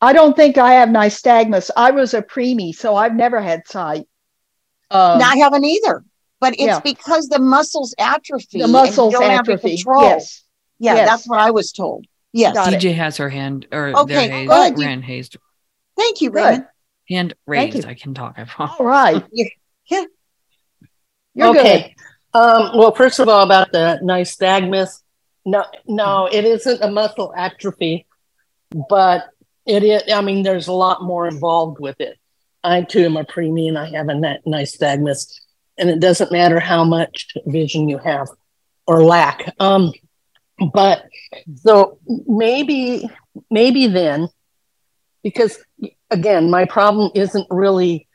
I don't think I have nystagmus. I was a preemie, so I've never had sight. Um, now I haven't either, but it's yeah. because the muscles atrophy. The and muscles you don't have the atrophy, control. yes. Yeah, Yes. that's what I was told. Yes. DJ has her hand or Okay, their good. hand, hand raised. Thank you, Good. Hand raised. you. I can talk. I promise. All right. Yeah. You're okay. Um, well, first of all, about the nystagmus, no, no, it isn't a muscle atrophy, but it is. I mean, there's a lot more involved with it. I too am a preemie, and I have a nystagmus, and it doesn't matter how much vision you have or lack. Um, but so maybe, maybe then, because again, my problem isn't really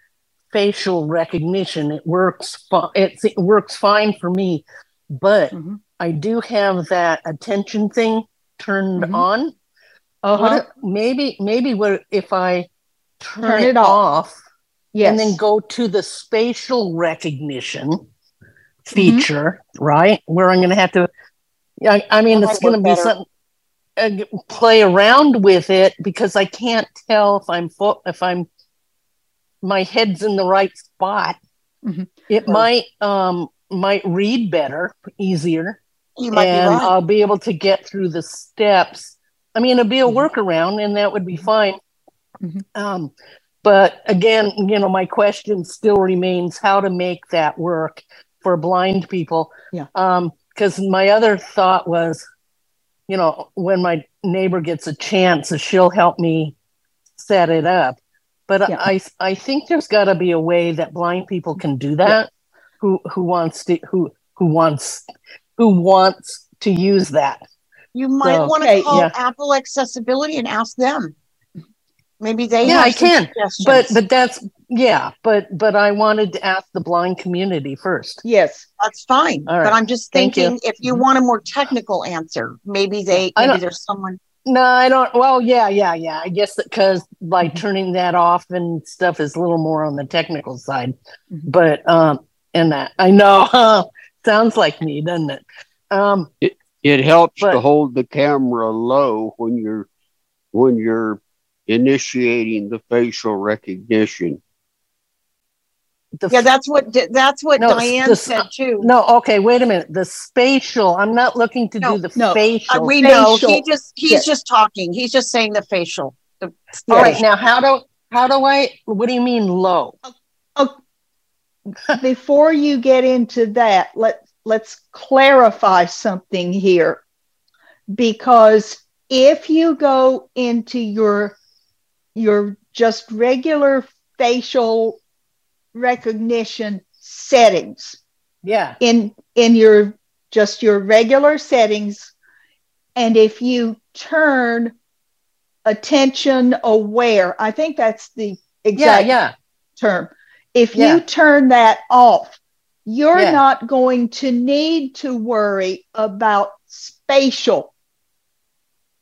facial recognition. It works. It's, it works fine for me, but Mm-hmm. I do have that attention thing turned Mhm. on. Uh-huh. If- maybe maybe what if I turn, Turn it, it off, off. Yes. and then go to the spatial recognition feature, right? Where I'm going to have to. I, I mean, That it's going to be better. something. Uh, play around with it because I can't tell if I'm fo- if I'm my head's in the right spot. Mhm. It might um might read better, easier, You might be and right. I'll be able to get through the steps. I mean, it'd be a Mm-hmm. workaround, and that would be fine. Mhm. Um, but again, you know, my question still remains how to make that work for blind people. Yeah. Um, because my other thought was, you know, when my neighbor gets a chance, she'll help me set it up. But Yeah. I, I think there's got to be a way that blind people can do that. Who, who wants to, who, who wants, who wants to use that? You might So- want to Okay, call yeah. Apple Accessibility and ask them. Maybe they yeah, have I some can, but suggestions. but that's yeah, but but I wanted to ask the blind community first. Yes. that's fine. All right. But I'm just Thank you. thinking if you mm-hmm. want a more technical answer, maybe they I maybe don't- there's someone. No, I don't. Well, yeah, yeah, yeah. I guess because like Mm-hmm. turning that off and stuff is a little more on the technical side, Mm-hmm. Mhm. but um, and that I know sounds like me, doesn't it? Um, It helps But- to hold the camera low when you're when you're initiating the facial recognition. The Yeah, that's what that's what No, Diane the- said too. no. Okay, wait a minute. The spatial. I'm not looking to No, do the no. facial. Uh, we know he just he's Yes. just talking. He's just saying the facial. The, All right, now how do how do I? What do you mean low? Before you get into that, let let's clarify something here. Because if you go into your your just regular facial recognition settings Yeah. in in your just your regular settings. And if you turn attention aware, I think that's the exact yeah. term. If Yeah. you turn that off, you're Yeah. not going to need to worry about spatial.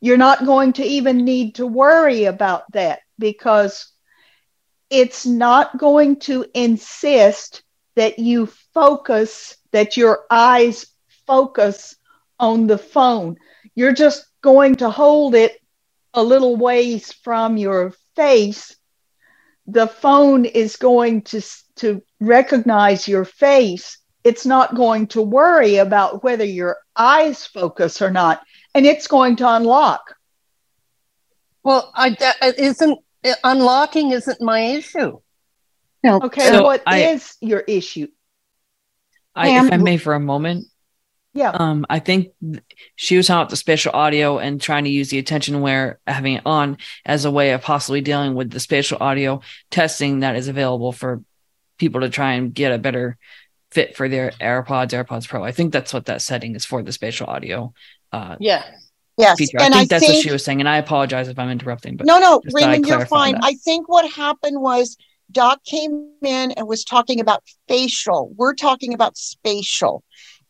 You're not going to even need to worry about that because it's not going to insist that you focus, that your eyes focus on the phone. You're just going to hold it a little ways from your face. The phone is going to, to recognize your face. It's not going to worry about whether your eyes focus or not, and it's going to unlock. Well, I that uh, isn't unlocking isn't my issue. Okay, So what is I- your issue? I, Pam? if I may, for a moment, Yeah. um, I think she was talking about the spatial audio and trying to use the attention aware, having it on as a way of possibly dealing with the spatial audio testing that is available for people to try and get a better fit for their AirPods, AirPods Pro. I think that's what that setting is for the spatial audio uh, Yeah. Yes, feature. I and think I that's what she was saying, and I apologize if I'm interrupting. But no, no, just thought I'd Raymond, you're fine. that. I think what happened was Doc came in and was talking about facial. We're talking about spatial.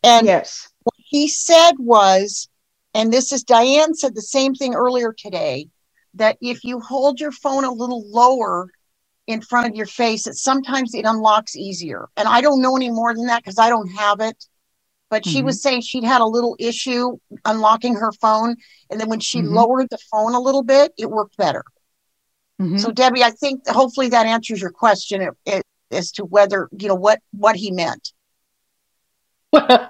And yes. what he said was, and this is Diane said the same thing earlier today, that if you hold your phone a little lower in front of your face, it sometimes it unlocks easier. And I don't know any more than that because I don't have it. But she was saying she'd had a little issue unlocking her phone. And then when she Mhm. lowered the phone a little bit, it worked better. Mhm. So Debbie, I think hopefully that answers your question it, it, as to whether you know what what he meant. It,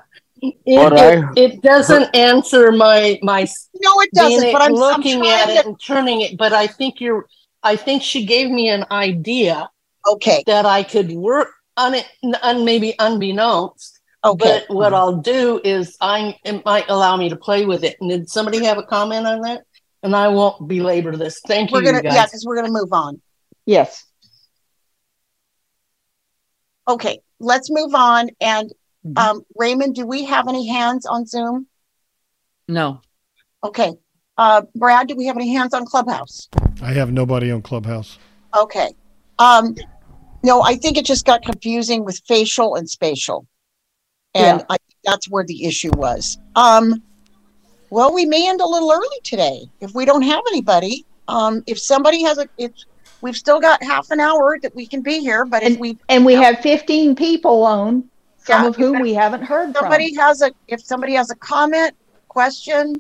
it, I- it doesn't answer my my No, it doesn't. But I'm, I'm looking at trying it to. and turning it. But I think you're. I think she gave me an idea Okay. that I could work on it, un, maybe unbeknownst. Okay. But what I'll do is I it might allow me to play with it. And did somebody have a comment on that? And I won't belabor this. Thank We're you, gonna you guys. yeah, because we're gonna move on. Yes. Okay, let's move on. And Mhm. um, Raymond, do we have any hands on Zoom? no, Okay. Uh, Brad, do we have any hands on Clubhouse? I have nobody on Clubhouse. Okay. Um, no, I think it just got confusing with facial and spatial. And Yeah. I that's where the issue was. Um, well, we may end a little early today if we don't have anybody. Um, if somebody has a, if we've still got half an hour that we can be here, but if we And we have 15 people on, some Yeah, of whom we haven't heard from. somebody has a if somebody has a comment question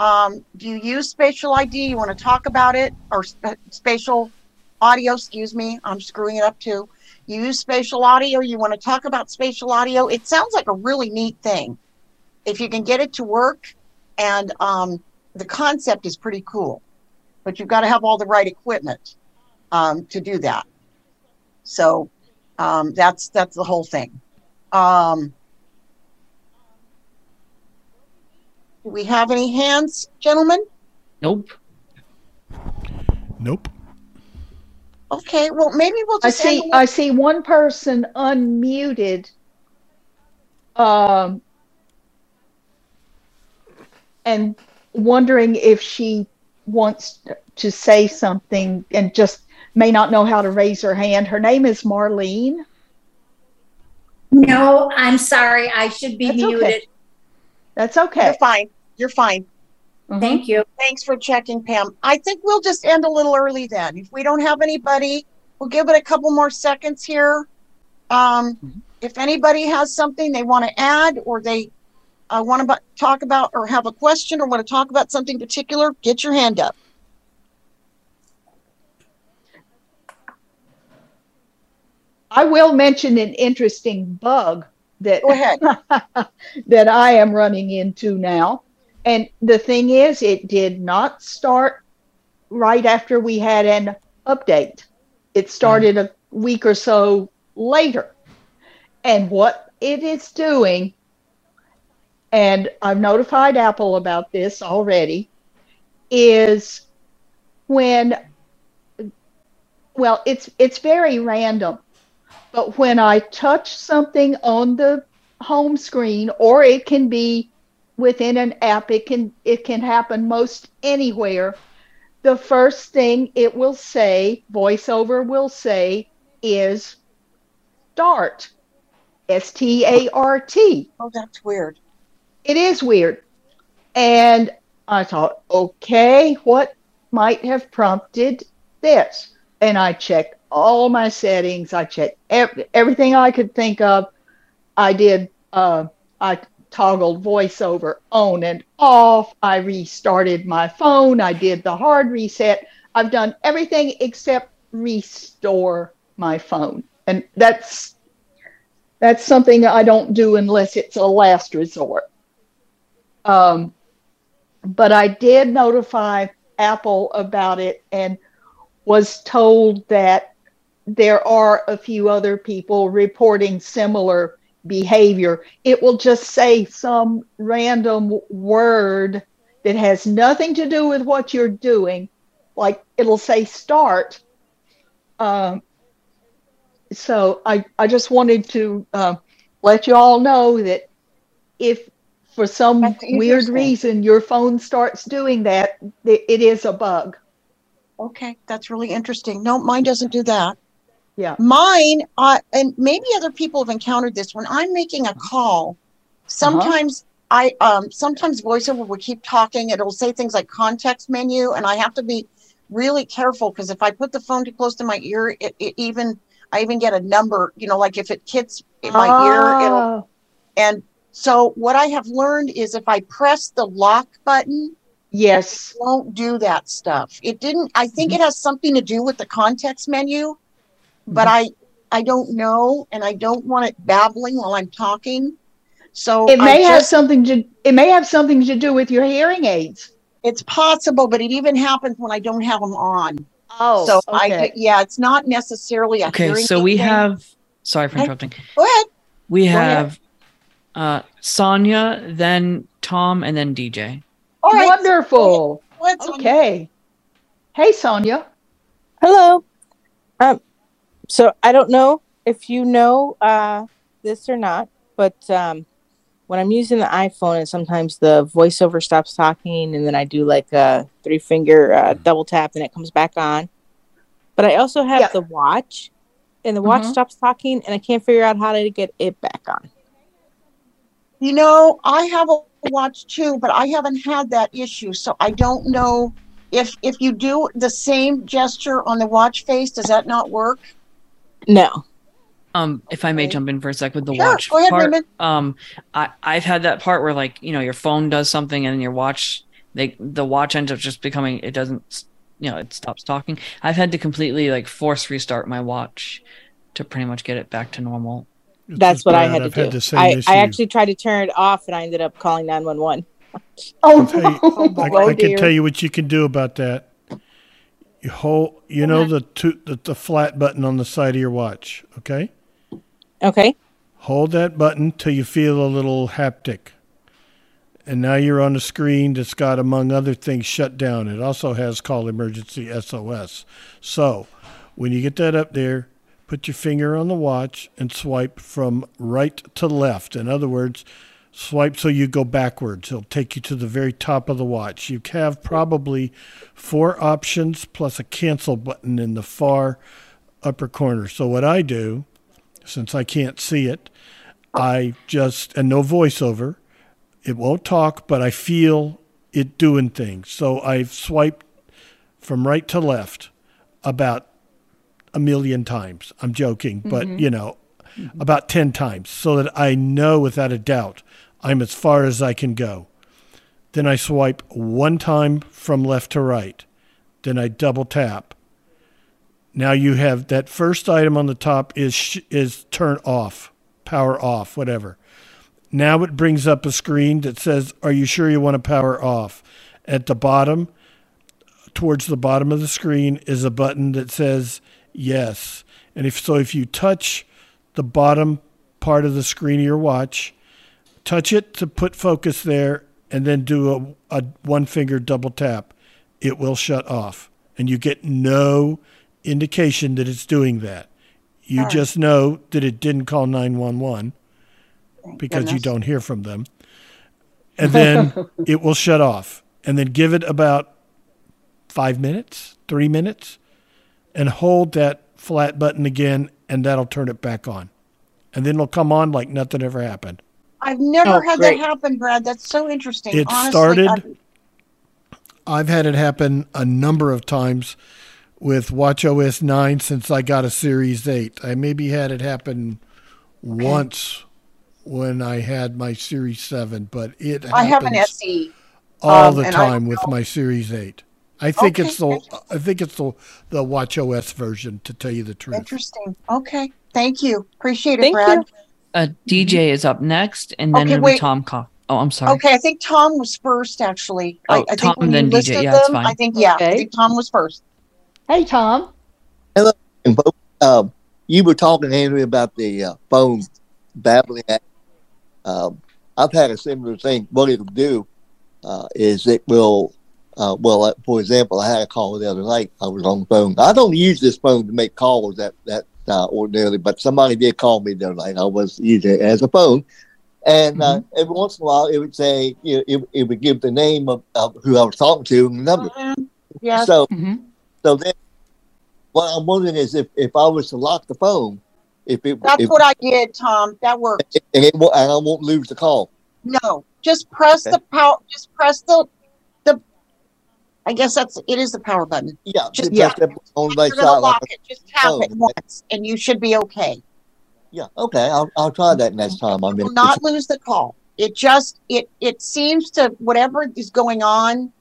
um, do you use spatial id you want to talk about it or sp- spatial audio excuse me i'm screwing it up too use spatial audio you want to talk about spatial audio it sounds like a really neat thing if you can get it to work and um, the concept is pretty cool but you've got to have all the right equipment um, to do that so um, that's that's the whole thing um, do we have any hands, gentlemen? nope. Nope. Okay, well, maybe we'll I just end see the- I see one person unmuted. Um and wondering if she wants to say something and just may not know how to raise her hand. Her name is Marlene. No, I'm sorry. I should be That's okay. muted. That's okay. You're fine. You're fine. Mhm. Thank you. Thanks for checking, Pam. I think we'll just end a little early then. If we don't have anybody, we'll give it a couple more seconds here. Um, if anybody has something they want to add or they uh, want to talk about or have a question or want to talk about something particular, get your hand up. I will mention an interesting bug that Go ahead. that I am running into now. And the thing is, it did not start right after we had an update. It started a week or so later. And what it is doing, and I've notified Apple about this already, is when well, it's it's very random. But when I touch something on the home screen or it can be within an app. It can it can happen most anywhere. The first thing it will say, voiceover will say, is start. S T A R T. Oh, that's weird. It is weird. And I thought, okay, what might have prompted this? And I checked all my settings. I checked ev- everything I could think of. I did, uh, I toggled voiceover on and off. I restarted my phone. I did the hard reset. I've done everything except restore my phone. And that's that's something I don't do unless it's a last resort. Um, but I did notify Apple about it and was told that there are a few other people reporting similar behavior. It will just say some random word that has nothing to do with what you're doing. Like it'll say start. Um, so I, I just wanted to uh, let you all know that if for some weird reason your phone starts doing that, it is a bug. Okay, that's really interesting. No, mine doesn't do that. Yeah. Mine, uh, and maybe other people have encountered this. When I'm making a call, sometimes I, um, sometimes voiceover will keep talking. It'll say things like context menu, and I have to be really careful because if I put the phone too close to my ear, it, it even, I even get a number. You know, like if it hits in my ear, it'll. Ah, And so what I have learned is if I press the lock button, yes. it won't do that stuff. It didn't. I think it has something to do with the context menu, but I I don't know, and I don't want it babbling while I'm talking. So It I may have something to it may have something to do with your hearing aids. It's possible, but it even happens when I don't have them on. Oh, so okay. I yeah, it's not necessarily a Okay, hearing so we thing. have. Sorry for interrupting. Go ahead. We Go ahead. have uh, Sonia, then Tom, and then DJ. All right. Wonderful. Go ahead, Sonia. Okay. Hey Sonia. Hello. Um, so I don't know if you know uh, this or not, but um, when I'm using the iPhone and sometimes the voiceover stops talking, and then I do like a three finger uh, double tap, and it comes back on. But I also have Yeah. the watch, and the watch Mhm. stops talking, and I can't figure out how to get it back on. You know, I have a watch too, but I haven't had that issue, so I don't know if if you do the same gesture on the watch face, does that not work? No. Um, if I may Okay. jump in for a sec with the Sure, watch go ahead, part. Raymond. Um, I I've had that part where like you know your phone does something and your watch they the watch ends up just becoming it doesn't you know it stops talking. I've had to completely like force restart my watch to pretty much get it back to normal. It's That's just what I had to I've do. had the same I, issue. I actually tried to turn it off, and I ended up calling nine one one. Oh, I'll you- I, oh I can tell you what you can do about that. You hold, you know the, two, the the flat button on the side of your watch. Okay, Okay. hold that button till you feel a little haptic, and now you're on a screen that's got, among other things, shut down. It also has call emergency SOS. So when you get that up there, put your finger on the watch and swipe from right to left. In other words, swipe so you go backwards. It'll take you to the very top of the watch. You have probably four options plus a cancel button in the far upper corner. So what I do, since I can't see it, I just and no voiceover. It won't talk, but I feel it doing things. So I've swiped from right to left about a million times. I'm joking, but mm-hmm. you know, about 10 times so that I know without a doubt I'm as far as I can go. Then I swipe one time from left to right. Then I double tap. Now you have that first item on the top is is turn off, power off, whatever. Now it brings up a screen that says, "Are you sure you want to power off?" At the bottom, towards the bottom of the screen is a button that says yes. And if so if you touch the bottom part of the screen of your watch, touch it to put focus there and then do a, a one finger double tap, it will shut off. And you get no indication that it's doing that. You right. just know that it didn't call 911 because you don't hear from them. And then it will shut off. And then give it about five minutes, three minutes, and hold that flat button again, and that'll turn it back on. And then it'll come on like nothing ever happened. I've never Oh, had great. that happen, Brad. That's so interesting. It Honestly, started- I've- I've had it happen a number of times with WatchOS 9 since I got a Series 8. I maybe had it happen once when I had my Series 7, but it I have an happens SE. all um, the time with my Series 8. I think Okay, it's the I think it's the the WatchOS version to tell you the truth. Interesting. Okay. Thank you. Appreciate it, Thank Brad. you. Uh, DJ is up next, and then Okay, it'll wait. Tom. Co- oh, I'm sorry. Okay, I think Tom was first, actually. I, Oh, I think Tom, when then DJ. Yeah, that's them, fine. I think yeah, I think Tom was first. Hey, Tom. And both, um, you were talking, Henry, about the uh, phone babbling. Act. Um, I've had a similar thing. What it'll do uh, is it will, uh, well, uh, for example, I had a call the other night. I was on the phone. I don't use this phone to make calls that that uh, ordinarily, but somebody did call me the other night. I was using it as a phone. And uh, every once in a while, it would say, you know, it, it would give the name of, of who I was talking to and the number. Yes. So, Mhm. so then, what I'm wondering is if, if I was to lock the phone, if it That's if, what I did, Tom. That worked. and it won't, and I won't lose the call. No, just press Okay. the power. Just press the the. I guess that's it. Is the power button? Yeah, Just just press on right side. Like it. Just tap phone. it once, and you should be okay. yeah, okay, I'll, I'll try that next time. I mean, not lose the call. It just it it seems to whatever is going on,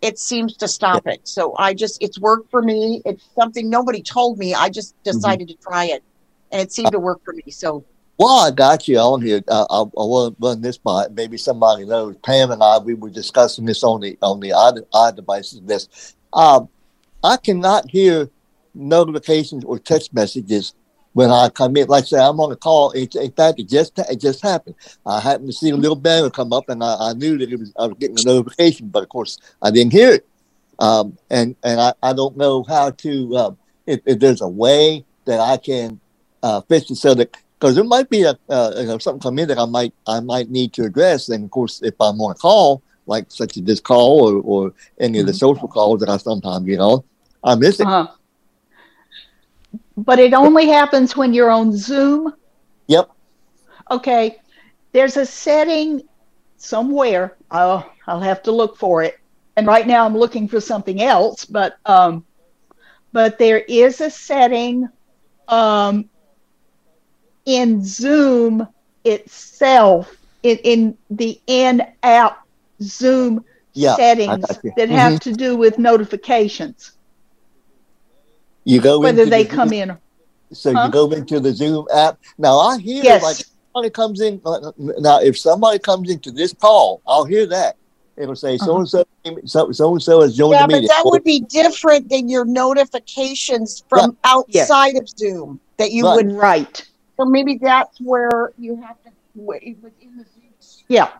it seems to stop it. So I just it's worked for me. It's something nobody told me. I just Mm-hmm. decided to try it, and it seemed to work for me. So While I got you on here, uh, I, I want to run this by. Maybe somebody knows. Pam and I, we were discussing this on the on the i, i devices. This, um, I cannot hear notifications or text messages when I come in. Like I say, I'm on a call. It, in fact, it just it just happened. I happened to see a little banner come up, and I, I knew that it was I was getting a notification, but of course, I didn't hear it. Um, and and I, I don't know how to uh, if, if there's a way that I can uh, fix it so that because there might be a uh, something come in that I might I might need to address. And of course, if I'm on a call like such as this call or, or any of the social calls that I sometimes get on, I miss it. Uh-huh. But it only happens when you're on Zoom. Yep. Okay. There's a setting somewhere. I'll, I'll have to look for it. And right now I'm looking for something else, but um, but there is a setting um, in Zoom itself, in, in the in-app Zoom Yeah, settings got you. that have Mhm. to do with notifications, You go whether they the come Zoom- in. So Huh? you go into the Zoom app. Now I hear Yes. like somebody comes in. uh, Now if somebody comes into this call, I'll hear that. It'll say Uh-huh. so and so, so so and so has joined yeah, the but that would be different than your notifications from outside of Zoom that you Right. would. Right. So maybe that's where you have to wait within the Zoom. Yeah.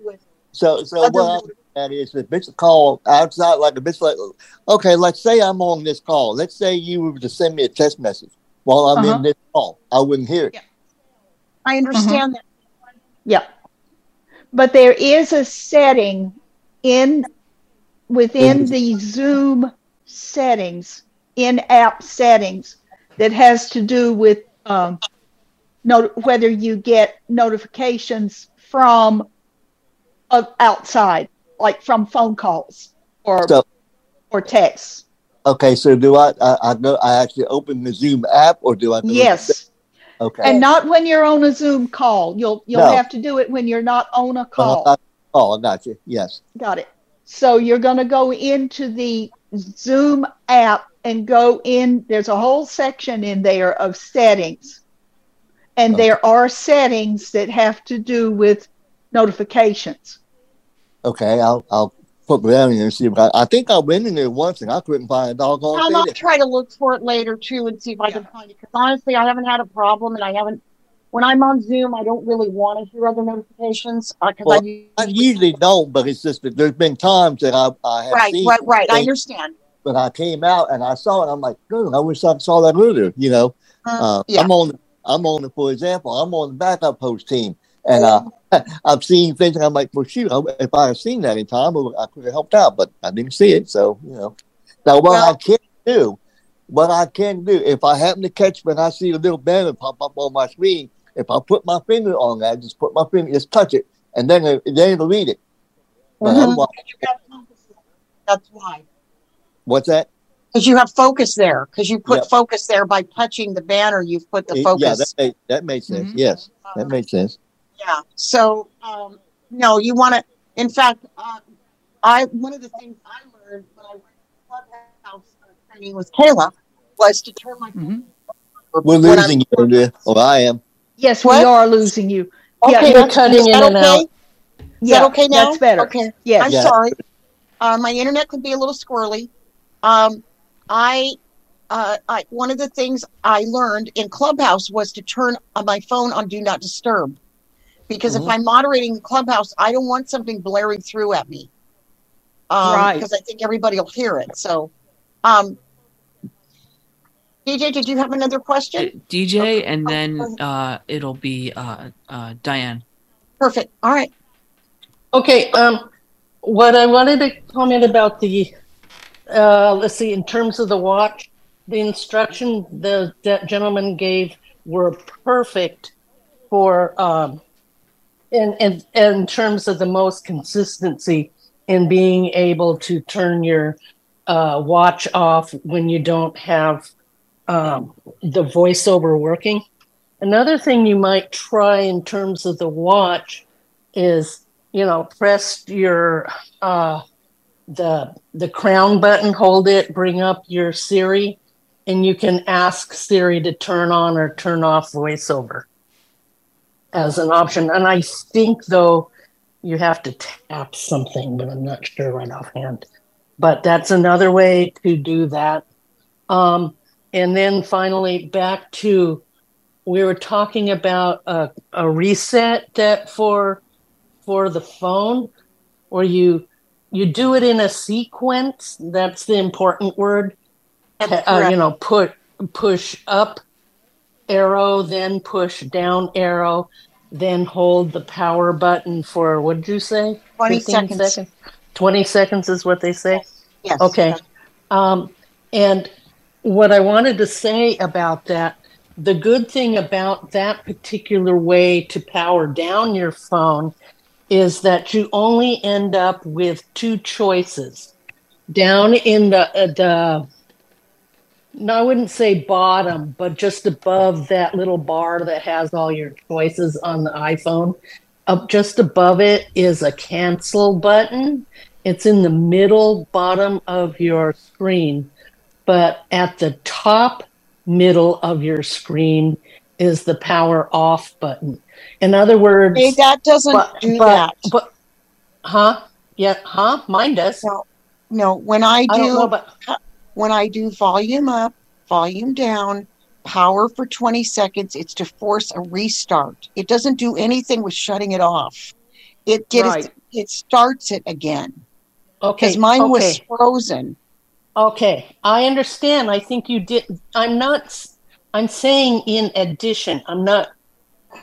With So, so Other what I'm looking if it's a call outside, like if it's like, okay, let's say I'm on this call. Let's say you were to send me a text message while I'm Uh-huh. in this call. I wouldn't hear it. I understand that. Yeah. But there is a setting in within the Zoom settings, in app settings, that has to do with um, not, whether you get notifications from uh, outside, like from phone calls or So- or texts. Okay, so do I, I, I go, I actually open the Zoom app or do I? go to the- Yes. Okay. And not when you're on a Zoom call. You'll you'll No. have to do it when you're not on a Uh, call. I- oh, I got you. Yes. Got it. So you're going to go into the Zoom app and go in. There's a whole section in there of settings. And there are settings that have to do with notifications. Okay, I'll, I'll put that in here and see if I, I think I went in there once and I couldn't find a doggone I'll try to look for it later too and see if I can find it. Because honestly, I haven't had a problem, and I haven't. When I'm on Zoom, I don't really want to hear other notifications uh, because Well, I I usually don't, but it's just that there's been times that I, I have right, seen right, right. I things, understand. But I came out and I saw it. I'm like, good. I wish I saw that earlier. You know, Uh, uh, yeah. I'm on I'm on the, for example, I'm on the backup post team, and uh, I've seen things, and I'm like, well, shoot, if I had seen that in time, I could have helped out, but I didn't see it, so you know. Now, what I can do, what I can do, if I happen to catch when I see a little banner pop up on my screen, if I put my finger on that, just put my finger, just touch it, and then it, then it'll read it. Mhm. That's why. What's that? Because you have focus there. Because you put Yep. focus there by touching the banner. You've put the It- focus. yeah, that made, that made sense. Yes, that made sense. Yeah. So, um, no, you want to. In fact, uh, I one of the things I learned when I went to clubhouse uh, training with Kayla was to turn my. We're I'm- losing you, Andrea, or I am. Yes, What? we are losing you. Okay, yeah, that's- is that okay? Is Yeah, that okay now? that's better. Okay. Yes. I'm Yeah. sorry. Uh, my internet could be a little squirrely. Um, I, uh, I, one of the things I learned in Clubhouse was to turn uh, my phone on Do Not Disturb. Because Mhm. if I'm moderating the Clubhouse, I don't want something blaring through at me. Um, Right. Because I think everybody will hear it. So, um, DJ, did you have another question? DJ, and then uh, it'll be uh, uh, Diane. Perfect. All right. Okay, um, what I wanted to comment about the, uh, let's see, in terms of the watch, the instruction the gentleman gave were perfect for, um, in, in, in terms of the most consistency in being able to turn your uh, watch off when you don't have um, the voiceover working. Another thing you might try in terms of the watch is you know press your uh the the crown button hold it bring up your siri and you can ask siri to turn on or turn off voiceover as an option. And i think though you have to tap something but i'm not sure right offhand. But that's another way to do that. Um and then finally back to we were talking about a, a reset that for for the phone or you you do it in a sequence that's the important word. Uh, you know put push up arrow then push down arrow then hold the power button for what did you say? 20 15 seconds. 20 seconds is what they say? Yes. okay. Um, and what I wanted to say about that, the good thing about that particular way to power down your phone is that you only end up with two choices. Down in the uh, the no, I wouldn't say bottom, but just above that little bar that has all your choices on the iPhone. Up just above it is a cancel button. It's in the middle bottom of your screen, but at the top middle of your screen is the power off button. In other words, Hey, that doesn't do that. But huh? Yeah, huh? Mine does. No, no. When I do, I know about uh, when I do volume up, volume down, power for 20 seconds, it's to force a restart. It doesn't do anything with shutting it off. It gets Right. it starts it again. Okay, Because mine was frozen. Okay, I understand. I think you did. I'm not. I'm saying in addition. I'm not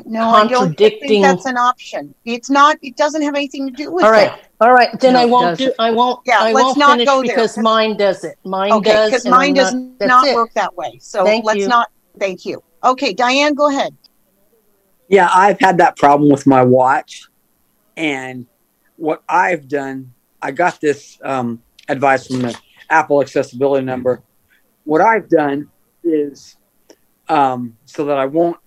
No, I don't contradicting. think that's an option. It's not. It doesn't have anything to do with all right, that. all right. Then No, I it won't do. doesn't. I won't. Yeah, I let's won't not finish go there. because mine does it. Mine Okay, does. because and I'm mine does that's not it. work that way. So Thank let's you. not. Thank you. Okay, Diane, go ahead. Yeah, I've had that problem with my watch. And what I've done, I got this um, advice from the Apple accessibility number. What I've done is um, so that I won't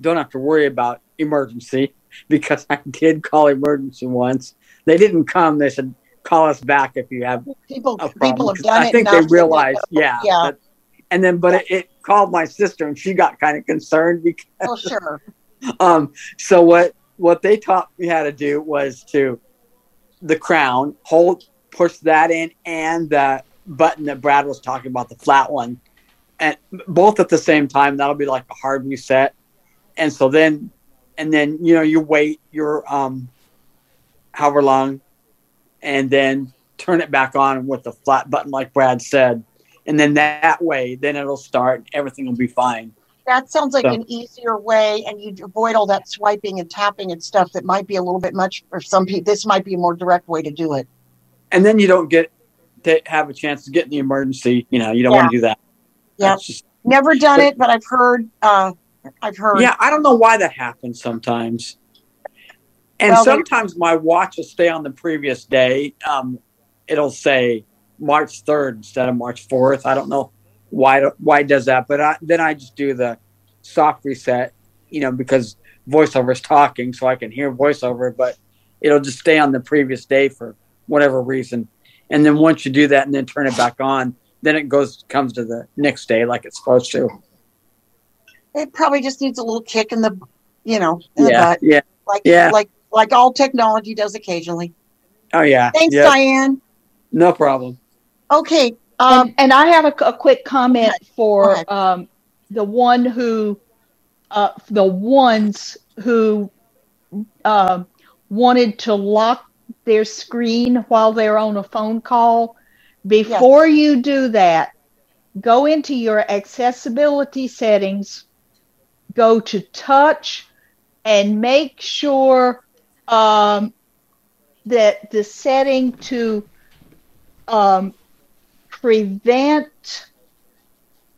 don't have to worry about emergency because I did call emergency once. They didn't come. They said call us back if you have People, a people have done I it. think they realized, yeah. Yeah. that- and then, but it, it called my sister, and she got kind of concerned because Oh, sure. um, so what what they taught me how to do was to the crown, hold, push that in, and the button that Brad was talking about, the flat one, and both at the same time. That'll be like a hard reset. And so then, and then you know you wait your um, however long, and then turn it back on with the flat button, like Brad said, and then that way, then it'll start. Everything will be fine. That sounds like So- an easier way, and you'd avoid all that swiping and tapping and stuff that might be a little bit much for some people. This might be a more direct way to do it. And then you don't get to have a chance to get in the emergency. You know, you don't want to do that. Yeah. Never done it, but I've heard. Uh, I've heard. Yeah, I don't know why that happens sometimes. And Well, sometimes my watch will stay on the previous day. Um, it'll say March 3rd instead of March 4th. I don't know why why it does that, but I, then I just do the soft reset, you know, because voiceover is talking, so I can hear voiceover, but it'll just stay on the previous day for whatever reason. And then once you do that and then turn it back on, then it goes comes to the next day like it's supposed to. It probably just needs a little kick in the, you know, in the Yeah, butt. yeah, Like yeah. like like all technology does occasionally. Oh yeah. Thanks, yeah. Diane. No problem. Okay. Um, and, and I have a, a quick comment for um, the one who, uh, the ones who um wanted to lock their screen while they're on a phone call. Before you do that, go into your accessibility settings, go to touch, and make sure um, that the setting to um, prevent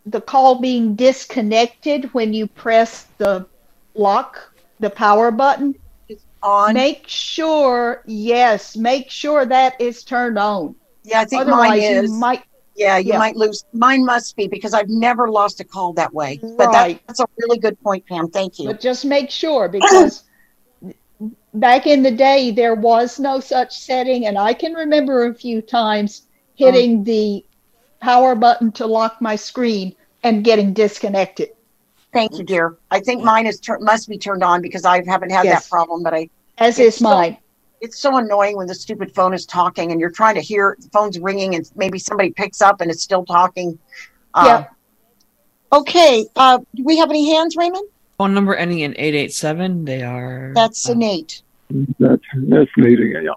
the call being disconnected when you press the lock, the power button. is On. Make sure, yes, make sure that is turned on. Yeah, I think Otherwise, mine you is. might yeah, you yeah. might lose. Mine must be because I've never lost a call that way. But that, Right. that's a really good point, Pam. Thank you. But just make sure because back in the day there was no such setting, and I can remember a few times hitting mm. the power button to lock my screen and getting disconnected. Thank you, dear. I think mine is tur- must be turned on because I haven't had Yes. that problem. But I, As is so- mine. It's so annoying when the stupid phone is talking and you're trying to hear the phone's ringing and maybe somebody picks up and it's still talking. Uh, Okay. Uh, do we have any hands, Raymond? Phone number ending in 887. They are. That's Nate. That's that's Nate again. Yeah.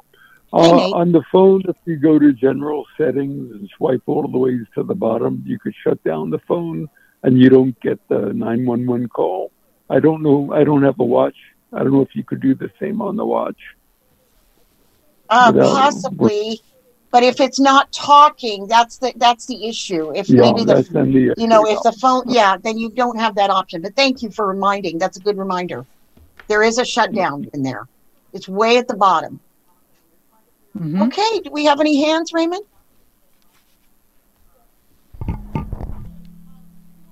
Uh, Nate. on the phone, if you go to general settings and swipe all the way to the bottom, you could shut down the phone and you don't get the 911 call. I don't know. I don't have a watch. I don't know if you could do the same on the watch. Uh, Without- possibly, but if it's not talking, that's the that's the issue. If Yeah, maybe the the you know if the phone, yeah, then you don't have that option. But thank you for reminding. That's a good reminder. There is a shutdown in there. It's way at the bottom. Mhm. Okay. Do we have any hands, Raymond?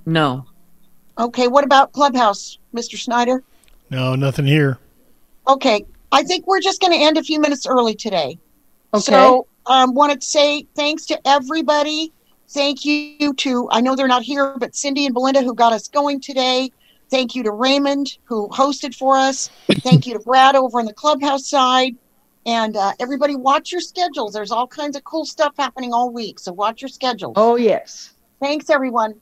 No. Okay. What about Clubhouse, Mr. Snyder? No, nothing here. Okay, I think we're just going to end a few minutes early today. Okay. So, um, wanted to say thanks to everybody. Thank you to I know they're not here, but Cindy and Belinda who got us going today. Thank you to Raymond who hosted for us. Thank you to Brad over on the clubhouse side. And uh, everybody, watch your schedules. There's all kinds of cool stuff happening all week, so watch your schedules. Oh yes. Thanks, everyone.